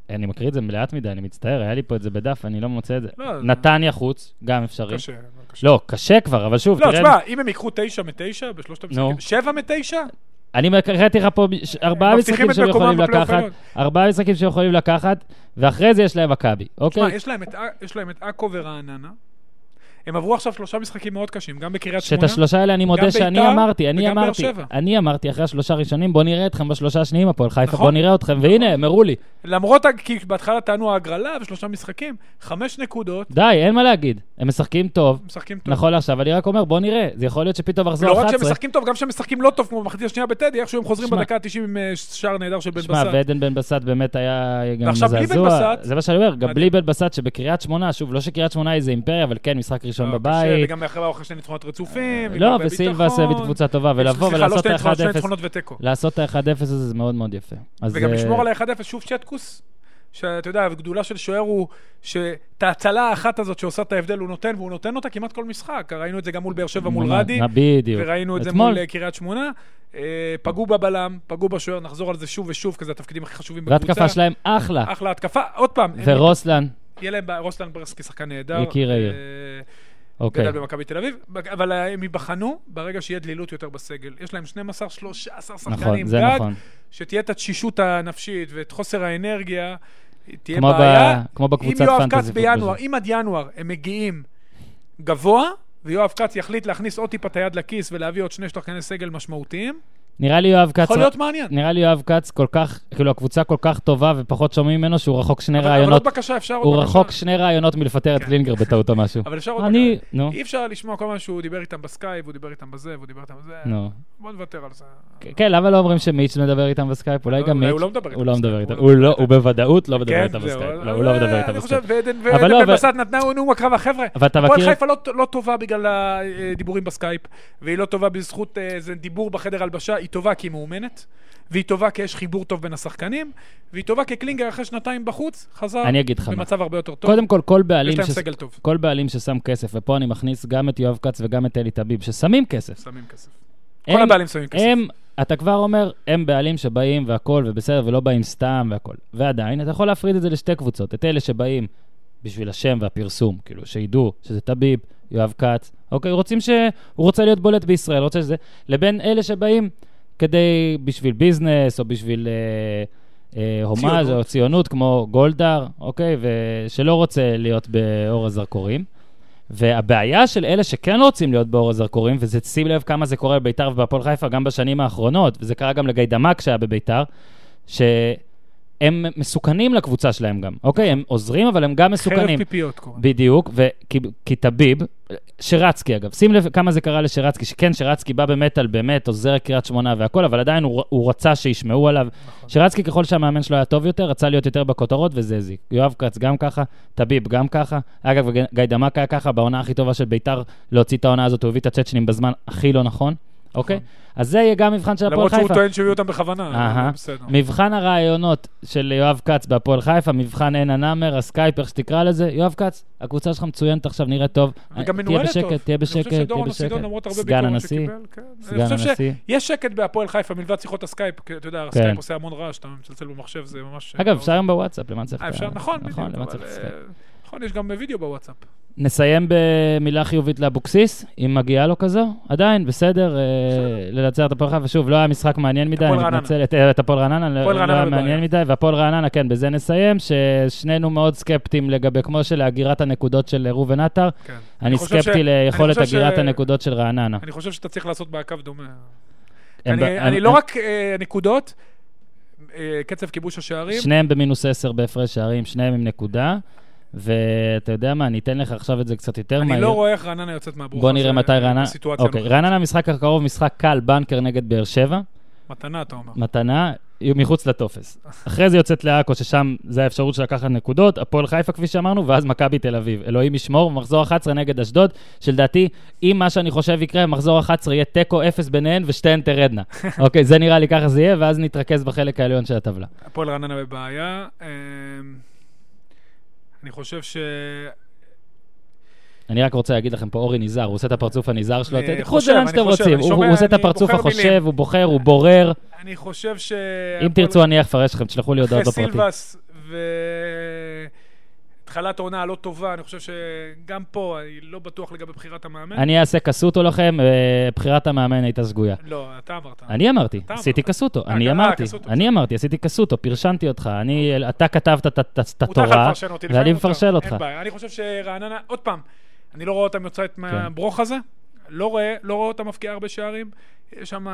אני מקריא את זה לאט מדי, אני מצטער, היה לי פה את זה בדף, אני לא מוצא את זה. לא, נתניה חוץ, גם אפשרי. קשה, קשה. לא, קשה כבר, אבל שוב, לא, תראה... לא, תשמע, אם הם ייקחו תשע מתשע בשלושת המשחקים, שבע מתשע? אני הקראתי לך פה ארבעה משחקים שהם יכולים לקחת, ארבעה משחקים שהם יכולים לקחת, ואחרי זה יש להם מכבי, אוקיי? תשמע, יש להם את עכו ורעננה. הם עברו עכשיו שלושה משחקים מאוד קשים, גם בקריית שמונה, שאת השלושה האלה אני מודה שאני אמרתי, אני אמרתי, אני אמרתי אחרי השלושה הראשונים, בוא נראה אתכם בשלושה השניים, הפועל חיפה, נכון? בוא נראה אתכם, והנה, הם הראו לי. למרות, כי בהתחלה טענו ההגרלה ושלושה משחקים, חמש נקודות. די, אין מה להגיד. הם משחקים טוב. משחקים טוב. נכון לעכשיו, אני רק אומר, בוא נראה, זה יכול להיות שפתאום אחזור 11. לא רק שהם משחקים טוב, גם שהם משחקים לא טוב, כמו במחצית השנייה בטדי, איכשהו הם חוזרים בדקה ה-90 עם אה, שער נהדר של בן בסט. שמע, ועדן בן בסט באמת היה גם מזעזוע. זה מה שאני אומר, גם בלי בן בסט, שבקריית שמונה, שוב, לא שקריית שמונה איזה אימפריה, אבל כן, משחק ראשון לא, בבית. וגם אחרי שני ניצחונות רצופים. לא, וסילבס בקבוצה טובה, ולבוא ולעשות את ה-1-0. לעשות את ה-1-0 הזה זה מאוד מאוד יפה. וגם לשמור על ה-1-0, שוב שטקוס. שאתה יודע, גדולה של שוער הוא שאת ההצלה האחת הזאת שעושה את ההבדל הוא נותן, והוא נותן אותה כמעט כל משחק. ראינו את זה גם מול באר שבע מול רדי, בדיוק. וראינו את זה מול אה, קריית שמונה. אה, פגעו בבלם, פגעו בשוער, נחזור על זה שוב ושוב, כי זה התפקידים הכי חשובים בקבוצה. והתקפה שלהם אחלה. אחלה התקפה, עוד פעם. ורוסלן. יהיה להם, רוסלן ברסקי שחקן נהדר. יקיר העיר. אוקיי. גדל במכבי תל אביב, אבל הם ייבחנו ברגע שיהיה דלילות יותר בסגל. יש להם 12, 13 שחקנים נכון, זה גג, נכון. שתהיה את התשישות הנפשית ואת חוסר האנרגיה, תהיה כמו בעיה. ב, כמו בקבוצת פנטזי. אם יואב כץ בינואר, אם עד ינואר הם מגיעים גבוה, ויואב כץ יחליט להכניס עוד טיפה את היד לכיס ולהביא עוד שני שחקני סגל משמעותיים, נראה לי יואב כץ... יכול להיות מעניין. נראה לי יואב כץ כל כך, כאילו הקבוצה כל כך טובה ופחות שומעים ממנו שהוא רחוק שני אבל- רעיונות. אבל עוד בקשה, אפשר עוד הוא בקשה. רחוק שני רעיונות מלפטר את כן. קלינגר בטעות או משהו. אבל אפשר עוד אני, בקשה. נו, אי אפשר לשמוע כל מה שהוא דיבר איתם בסקייפ, והוא דיבר איתם בזה, והוא דיבר איתם בזה. נו. בוא נוותר על זה. כן, למה לא אומרים שמיץ' מדבר איתם בסקייפ? אולי לא, גם מיץ'. הוא לא מדבר איתם הוא לא מדבר בסקייפ, איתם. הוא הוא לא הוא בוודאות לא מדבר כן, איתם. בסקייפ. הוא לא מדבר איתם אני בסקייפ. ועדן אבל ועדן בן אבל- בסט נתנה נאום הקרב חבר'ה. אבל אתה הפועל מכיר... חיפה לא- טובה בגלל הדיבורים בסקייפ, והיא לא טובה בזכות איזה דיבור בחדר הלבשה, היא טובה כי היא מאומנת, והיא טובה כי יש חיבור טוב בין השחקנים, והיא טובה כי קלינגר אחרי שנתיים בחוץ, חזר. במצב הרבה יותר טוב. קודם כל, כל בעלים יש להם ש- סגל טוב, כל בעלים ששם כסף, ופה אני מכניס גם את יואב כץ וגם את אלי טביב, ששמים כסף. שמים כסף. הם- כל הבעלים שמים כסף. הם, אתה כבר אומר, הם בעלים שבאים והכול ובסדר, ולא באים סתם והכול. ועדיין, אתה יכול להפריד את זה לשתי קבוצות. את אלה שבאים בשביל השם והפרסום, כאילו, שידעו שזה טביב, יואב כץ, אוקיי, רוצים ש... הוא רוצה להיות בולט בישראל, רוצה שזה... לבין אלה שבאים כדי, בשביל ביזנס, או בשביל אה, אה, הומאז'. או ציונות, כמו גולדהר, אוקיי, ושלא רוצה להיות באור הזרקורים. והבעיה של אלה שכן רוצים להיות באור הזרקורים, וזה, שים לב כמה זה קורה בביתר ובהפועל חיפה גם בשנים האחרונות, וזה קרה גם לגיידמק שהיה בביתר, שהם מסוכנים לקבוצה שלהם גם, אוקיי? הם עוזרים, אבל הם גם חרב מסוכנים. פיפיות קוראים. בדיוק, וכי כי טביב, שרצקי אגב, שים לב כמה זה קרה לשרצקי, שכן, שרצקי בא באמת על באמת עוזר קריית שמונה והכל, אבל עדיין הוא, הוא רצה שישמעו עליו. נכון. שרצקי, ככל שהמאמן שלו היה טוב יותר, רצה להיות יותר בכותרות, וזה הזיק. יואב כץ גם ככה, טביב גם ככה. אגב, גיא דמק היה ככה, בעונה הכי טובה של ביתר, להוציא את העונה הזאת, הוא הביא את הצ'צ'נים בזמן הכי לא נכון, אוקיי? אז זה יהיה גם מבחן של הפועל למרות שהוא חיפה. טוען שהביאו אותם בכוונה, בסדר. מבחן הרעיונות של יואב כץ בהפועל חיפה, מבחן עין הנאמר, הסקייפ, איך שתקרא לזה, יואב כץ, הקבוצה שלך מצוינת עכשיו, נראית טוב. וגם תהיה מנוהלת טוב. בשקט, תהיה בשקט, תהיה בשקט. למרות הרבה סגן הנשיא, כן. סגן הנשיא. שיש שקט בהפועל חיפה מלבד שיחות הסקייפ, אתה יודע, כן. הסקייפ עושה המון רעש, אתה מצלצל במחשב, זה ממש... אגב, אפשר היום בוואטסאפ, למה צריך... אה, אפשר, נכון, נכון, בדיוק, נכון, יש גם וידאו בוואטסאפ. נסיים במילה חיובית לאבוקסיס, אם מגיעה לו כזו, עדיין, בסדר, אה, לנצח את הפועל חיפה, שוב, לא היה משחק מעניין מדי, אני. מתנצל, את- אה, את הפועל רעננה, לא לא היה בבעיה. מעניין מדי, והפועל רעננה, כן, בזה נסיים, ששנינו מאוד סקפטיים לגבי, כמו שלהגירת הנקודות של ראובן עטר, כן. אני סקפטי ליכולת הגירת הנקודות של רעננה. אני חושב שאתה צריך לעשות מעקב דומה. אני לא רק אה, נקודות, קצב כיבוש השערים, שניהם במינוס 10 בהפרש שערים, שניהם עם נקודה, ואתה יודע מה, אני אתן לך עכשיו את זה קצת יותר מהר. אני לא רואה איך רעננה יוצאת מהברוך בוא נראה מתי רעננה... אוקיי, הנוכחית. רעננה משחק הקרוב, משחק קל, בנקר נגד באר שבע, מתנה, אתה אומר. מתנה, מחוץ לטופס. אחרי זה יוצאת לעכו, ששם זה האפשרות של לקחת נקודות, הפועל חיפה, כפי שאמרנו, ואז מכבי תל אביב. אלוהים ישמור, מחזור 11 נגד אשדוד, שלדעתי, אם מה שאני חושב יקרה, מחזור 11 יהיה תיקו אפס ביניהן ושתיהן תרדנה. אוקיי, זה נראה לי ככה זה יהיה, ואז נתרכז בחלק העליון של הטבלה. הפועל רעננה בבעיה. אני חושב ש... אני רק רוצה להגיד לכם פה, אורי ניזר, הוא עושה את הפרצוף הניזר שלו, תקחו את זה לאן שאתם רוצים. הוא עושה את הפרצוף החושב. הוא בוחר, הוא בורר. אני חושב ש... אם תרצו, אני אפרש לכם, תשלחו לי הודעות אחרי בפרטי. סילבס והתחלת העונה הלא טובה, אני חושב שגם פה, אני לא בטוח לגבי בחירת המאמן. אני אעשה קסוטו לכם, אה, בחירת המאמן הייתה שגויה. לא, אתה אמרת. אני אמרתי, עשיתי. קסוטו, אני אה, אמרתי, אני אמרתי, עשיתי קסוטו, פרשנתי אותך, אני, אתה כתבת את- התורה, ואני. מפרשל אותך. אין בעיה. אני חושב שרעננה, עוד פעם, אני לא רואה אותם יוצאת כן. מהברוך הזה. לא לא רואה אותם מפקיעה הרבה שערים. יש שם...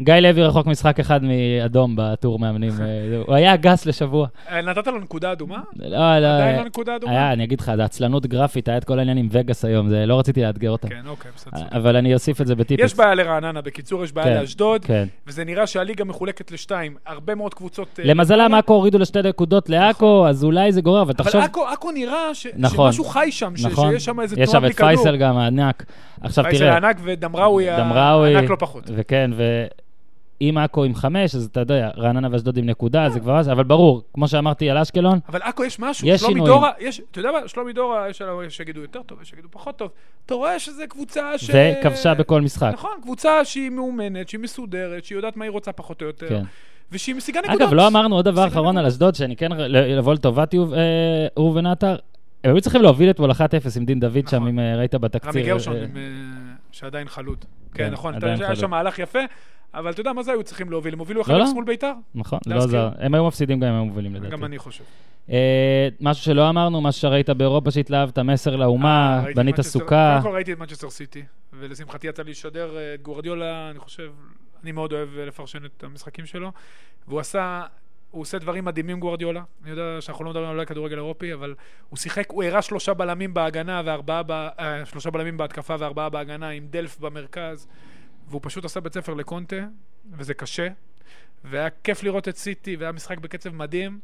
גיא לוי רחוק משחק אחד מאדום בטור מאמנים, אה, הוא היה גס לשבוע. אה, נתת לו נקודה אדומה? לא, לא, עדיין אה, לא נקודה אדומה? היה, אני אגיד לך, זה עצלנות גרפית, היה את כל העניין עם וגאס היום, זה לא רציתי לאתגר אותם. כן, אוקיי, בסדר. אה, אבל אני אוסיף את זה בטיפס. יש בעיה לרעננה, בקיצור, יש בעיה כן, לאשדוד, כן. וזה נראה שהליגה מחולקת לשתיים. הרבה מאוד קבוצות... אה, למזלם. עכו הורידו לשתי נקודות לעכו, אז אולי זה גורר, אבל אבל תחשוב... עכו, עכו נראה נכון. שמשהו חי שם, נכון, שיש שם איזה יש שם את. פייסל גם הענק. עכשיו פייסל תראה, הענק ודמראווי דמראווי, הענק לא פחות. וכן, ואם עכו עם חמש, אז אתה יודע, רעננה ואשדוד עם נקודה, זה כבר... אבל ברור, כמו שאמרתי על אשקלון, אבל עכו יש משהו, יש שלומי שינויים. דורה, יש, אתה יודע מה, שלומי דורה, יש עליו שיגידו יותר טוב, יש שיגידו פחות טוב. אתה רואה שזה קבוצה ש... וכבשה בכל משחק. נכון, קבוצה שהיא מאומנת, שהיא מסודרת, שהיא יודעת מה היא רוצה פחות או יותר, כן. ושהיא משיגה נקודות. אגב, לא אמרנו עוד דבר אחרון על נקודות. אשדוד, שאני כן לבוא לטובת יוב- אה, ראובן עטר. הם היו צריכים להוביל אתמול 1-0 עם דין דוד שם, נכון. אם אה, ראית בתקציר. רמי גרשון, אה, עם, שעדיין חלוד. כן, כן, נכון, עדיין היה. שם מהלך יפה, אבל אתה יודע מה זה היו צריכים להוביל? הם הובילו 1-0 לא, לא. מול ביתר? נכון, לא. עזר. הם היו מפסידים גם אם הם מובילים לדעתי. גם אני חושב. אה, משהו שלא אמרנו, מה שראית באירופה שהתלהבת, מסר לאומה, אה, בנית סוכה. קודם כל ראיתי את מנצ'סטר סיטי, ולשמחתי יצא לי לשדר אה, את גוורדיולה, אני חושב, אני מאוד אוהב לפרשן את המשחקים שלו, והוא עשה... הוא עושה דברים מדהימים גוורדיולה. אני יודע שאנחנו לא מדברים על כדורגל אירופי, אבל הוא שיחק, הוא הראה שלושה בלמים בהגנה וארבעה, ב, אה, שלושה בלמים בהתקפה וארבעה בהגנה עם דלף במרכז, והוא פשוט עשה בית ספר לקונטה, וזה קשה. והיה כיף לראות את סיטי, והיה משחק בקצב מדהים,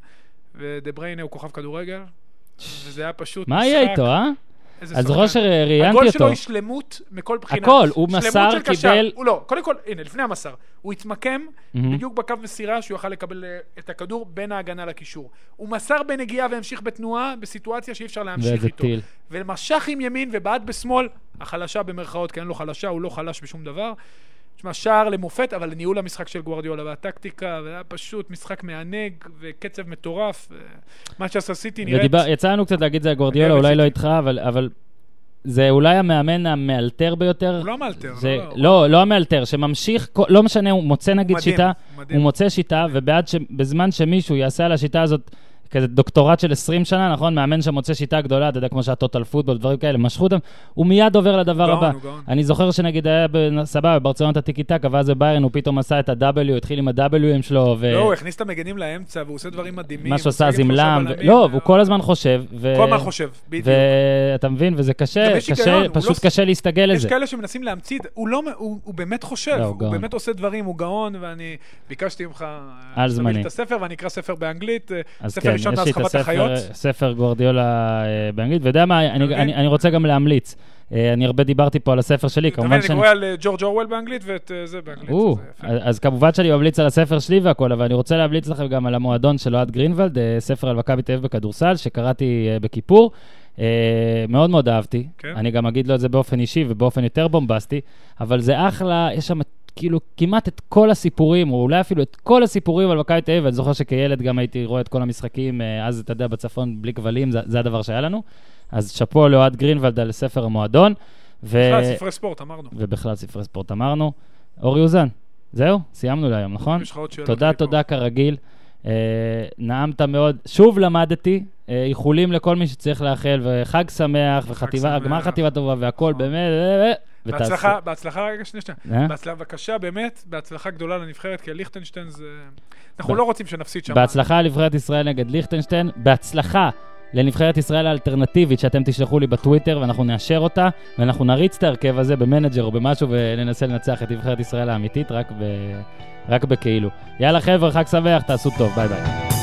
ודה בריינה הוא כוכב כדורגל, וזה היה פשוט מה יהיה איתו, אה? איזה אני שחקן. זוכר שראיינתי הגול אותו. שלו היא שלמות מכל בחינה. הכל, הוא שלמות מסר, של קשר. קיבל- הוא לא, קודם כל, הנה, לפני המסר. הוא התמקם. בדיוק בקו מסירה שהוא יכל לקבל אה, את הכדור בין ההגנה לקישור. הוא מסר בנגיעה והמשיך בתנועה בסיטואציה שאי אפשר להמשיך איתו. טיל. ומשך עם ימין ובעט בשמאל, החלשה במרכאות, כי אין לו חלשה, הוא לא חלש בשום דבר. תשמע, שער למופת, אבל לניהול המשחק של גוורדיולה והטקטיקה, והיה פשוט משחק מענג וקצב מטורף. מצ'סטר סיטי נראית... ודיבר, יצא לנו קצת להגיד זה על אוהב אולי לא. איתך, אבל, אבל זה אולי המאמן המאלתר ביותר. הוא לא מאלתר, זה, לא, לא, לא המאלתר, שממשיך, לא משנה, הוא מוצא נגיד מדהים, שיטה, מדהים. הוא מוצא שיטה, ובעד שבזמן שמישהו יעשה על השיטה הזאת כזה דוקטורט של 20 שנה, נכון? מאמן שמוצא שיטה גדולה, אתה יודע, כמו שהטוטל פוטבול, דברים כאלה, משכו אותם, הוא מיד עובר לדבר גאון, הבא. הוא גאון. אני זוכר שנגיד היה סבבה, ברצלונות הטיקי טקה, ואז בביירן הוא פתאום עשה את ה-W, התחיל עם ה-W'ים שלו, ו... לא, הוא הכניס את המגנים לאמצע, והוא עושה דברים מדהימים. מה הוא שעושה משחק עם זמלם, שלושה ו- בלמים, לא, והוא כל הזמן חושב, ו... כל הזמן חושב, בדיוק. ואתה מבין, וזה קשה, יש הוא פשוט לא- קשה להסתגל יש לזה. כאלה שמנסים להמציא, הוא לא, הוא, הוא באמת חושב, לא, הוא הוא. באמת עושה דברים, הוא גאון, ואני ביקשתי ממך, על זמני. את הספר, ואני אקרא ספר באנגלית, אה, אז ספר ראשון יש לי את מאז חוות החיות. ספר גוורדיולה אה, באנגלית, ואתה יודע מה, אני? אני, אני רוצה גם להמליץ. אה, אני הרבה דיברתי פה על הספר שלי, כמובן אני שאני... קורא על אה, ג'ורג' אורוול באנגלית ואת אה, זה באנגלית. אז כמובן שאני ממליץ על הספר שלי והכל, אבל אני רוצה להמליץ לכם גם על המועדון של אוהד גרינוולד, אה, ספר על מכבי תל בכדורסל, שקראתי אה, בכיפור. אה, מאוד מאוד אהבתי. כן. אני גם אגיד לו את זה באופן אישי ובאופן יותר בומבסטי, אבל זה אחלה, יש שם כאילו כמעט את כל הסיפורים, או אולי אפילו את כל הסיפורים על מכבי תל אביב, ואני זוכר שכילד גם הייתי רואה את כל המשחקים, אה, אז אתה יודע, בצפון בלי כבלים, זה, זה הדבר שהיה לנו. אז שאפו לאוהד גרינוולד על ספר המועדון. ו... בכלל, ספרי ספורט, אמרנו. ובכלל ספרי ספורט אמרנו. אורי אוזן, זהו, סיימנו להיום, נכון? תודה, אני פה. תודה כרגיל. אה, נעמת מאוד. שוב למדתי, אה, איחולים לכל מי שצריך לאחל, וחג שמח, וחטיבה. גמר חטיבה טובה, והכל נכון. באמת, אה. בהצלחה, בהצלחה, רגע, שנייה, שנייה. בהצלחה, בבקשה, באמת, בהצלחה גדולה לנבחרת, כי ליכטנשטיין זה... אנחנו לא רוצים שנפסיד שם. בהצלחה לנבחרת ישראל נגד ליכטנשטיין, בהצלחה לנבחרת ישראל האלטרנטיבית שאתם תשלחו לי בטוויטר ואנחנו נאשר אותה, ואנחנו נריץ את ההרכב הזה במנג'ר או במשהו וננסה לנצח את נבחרת ישראל האמיתית רק, ב... רק בכאילו. יאללה חבר'ה, חג שמח, תעשו טוב, ביי ביי.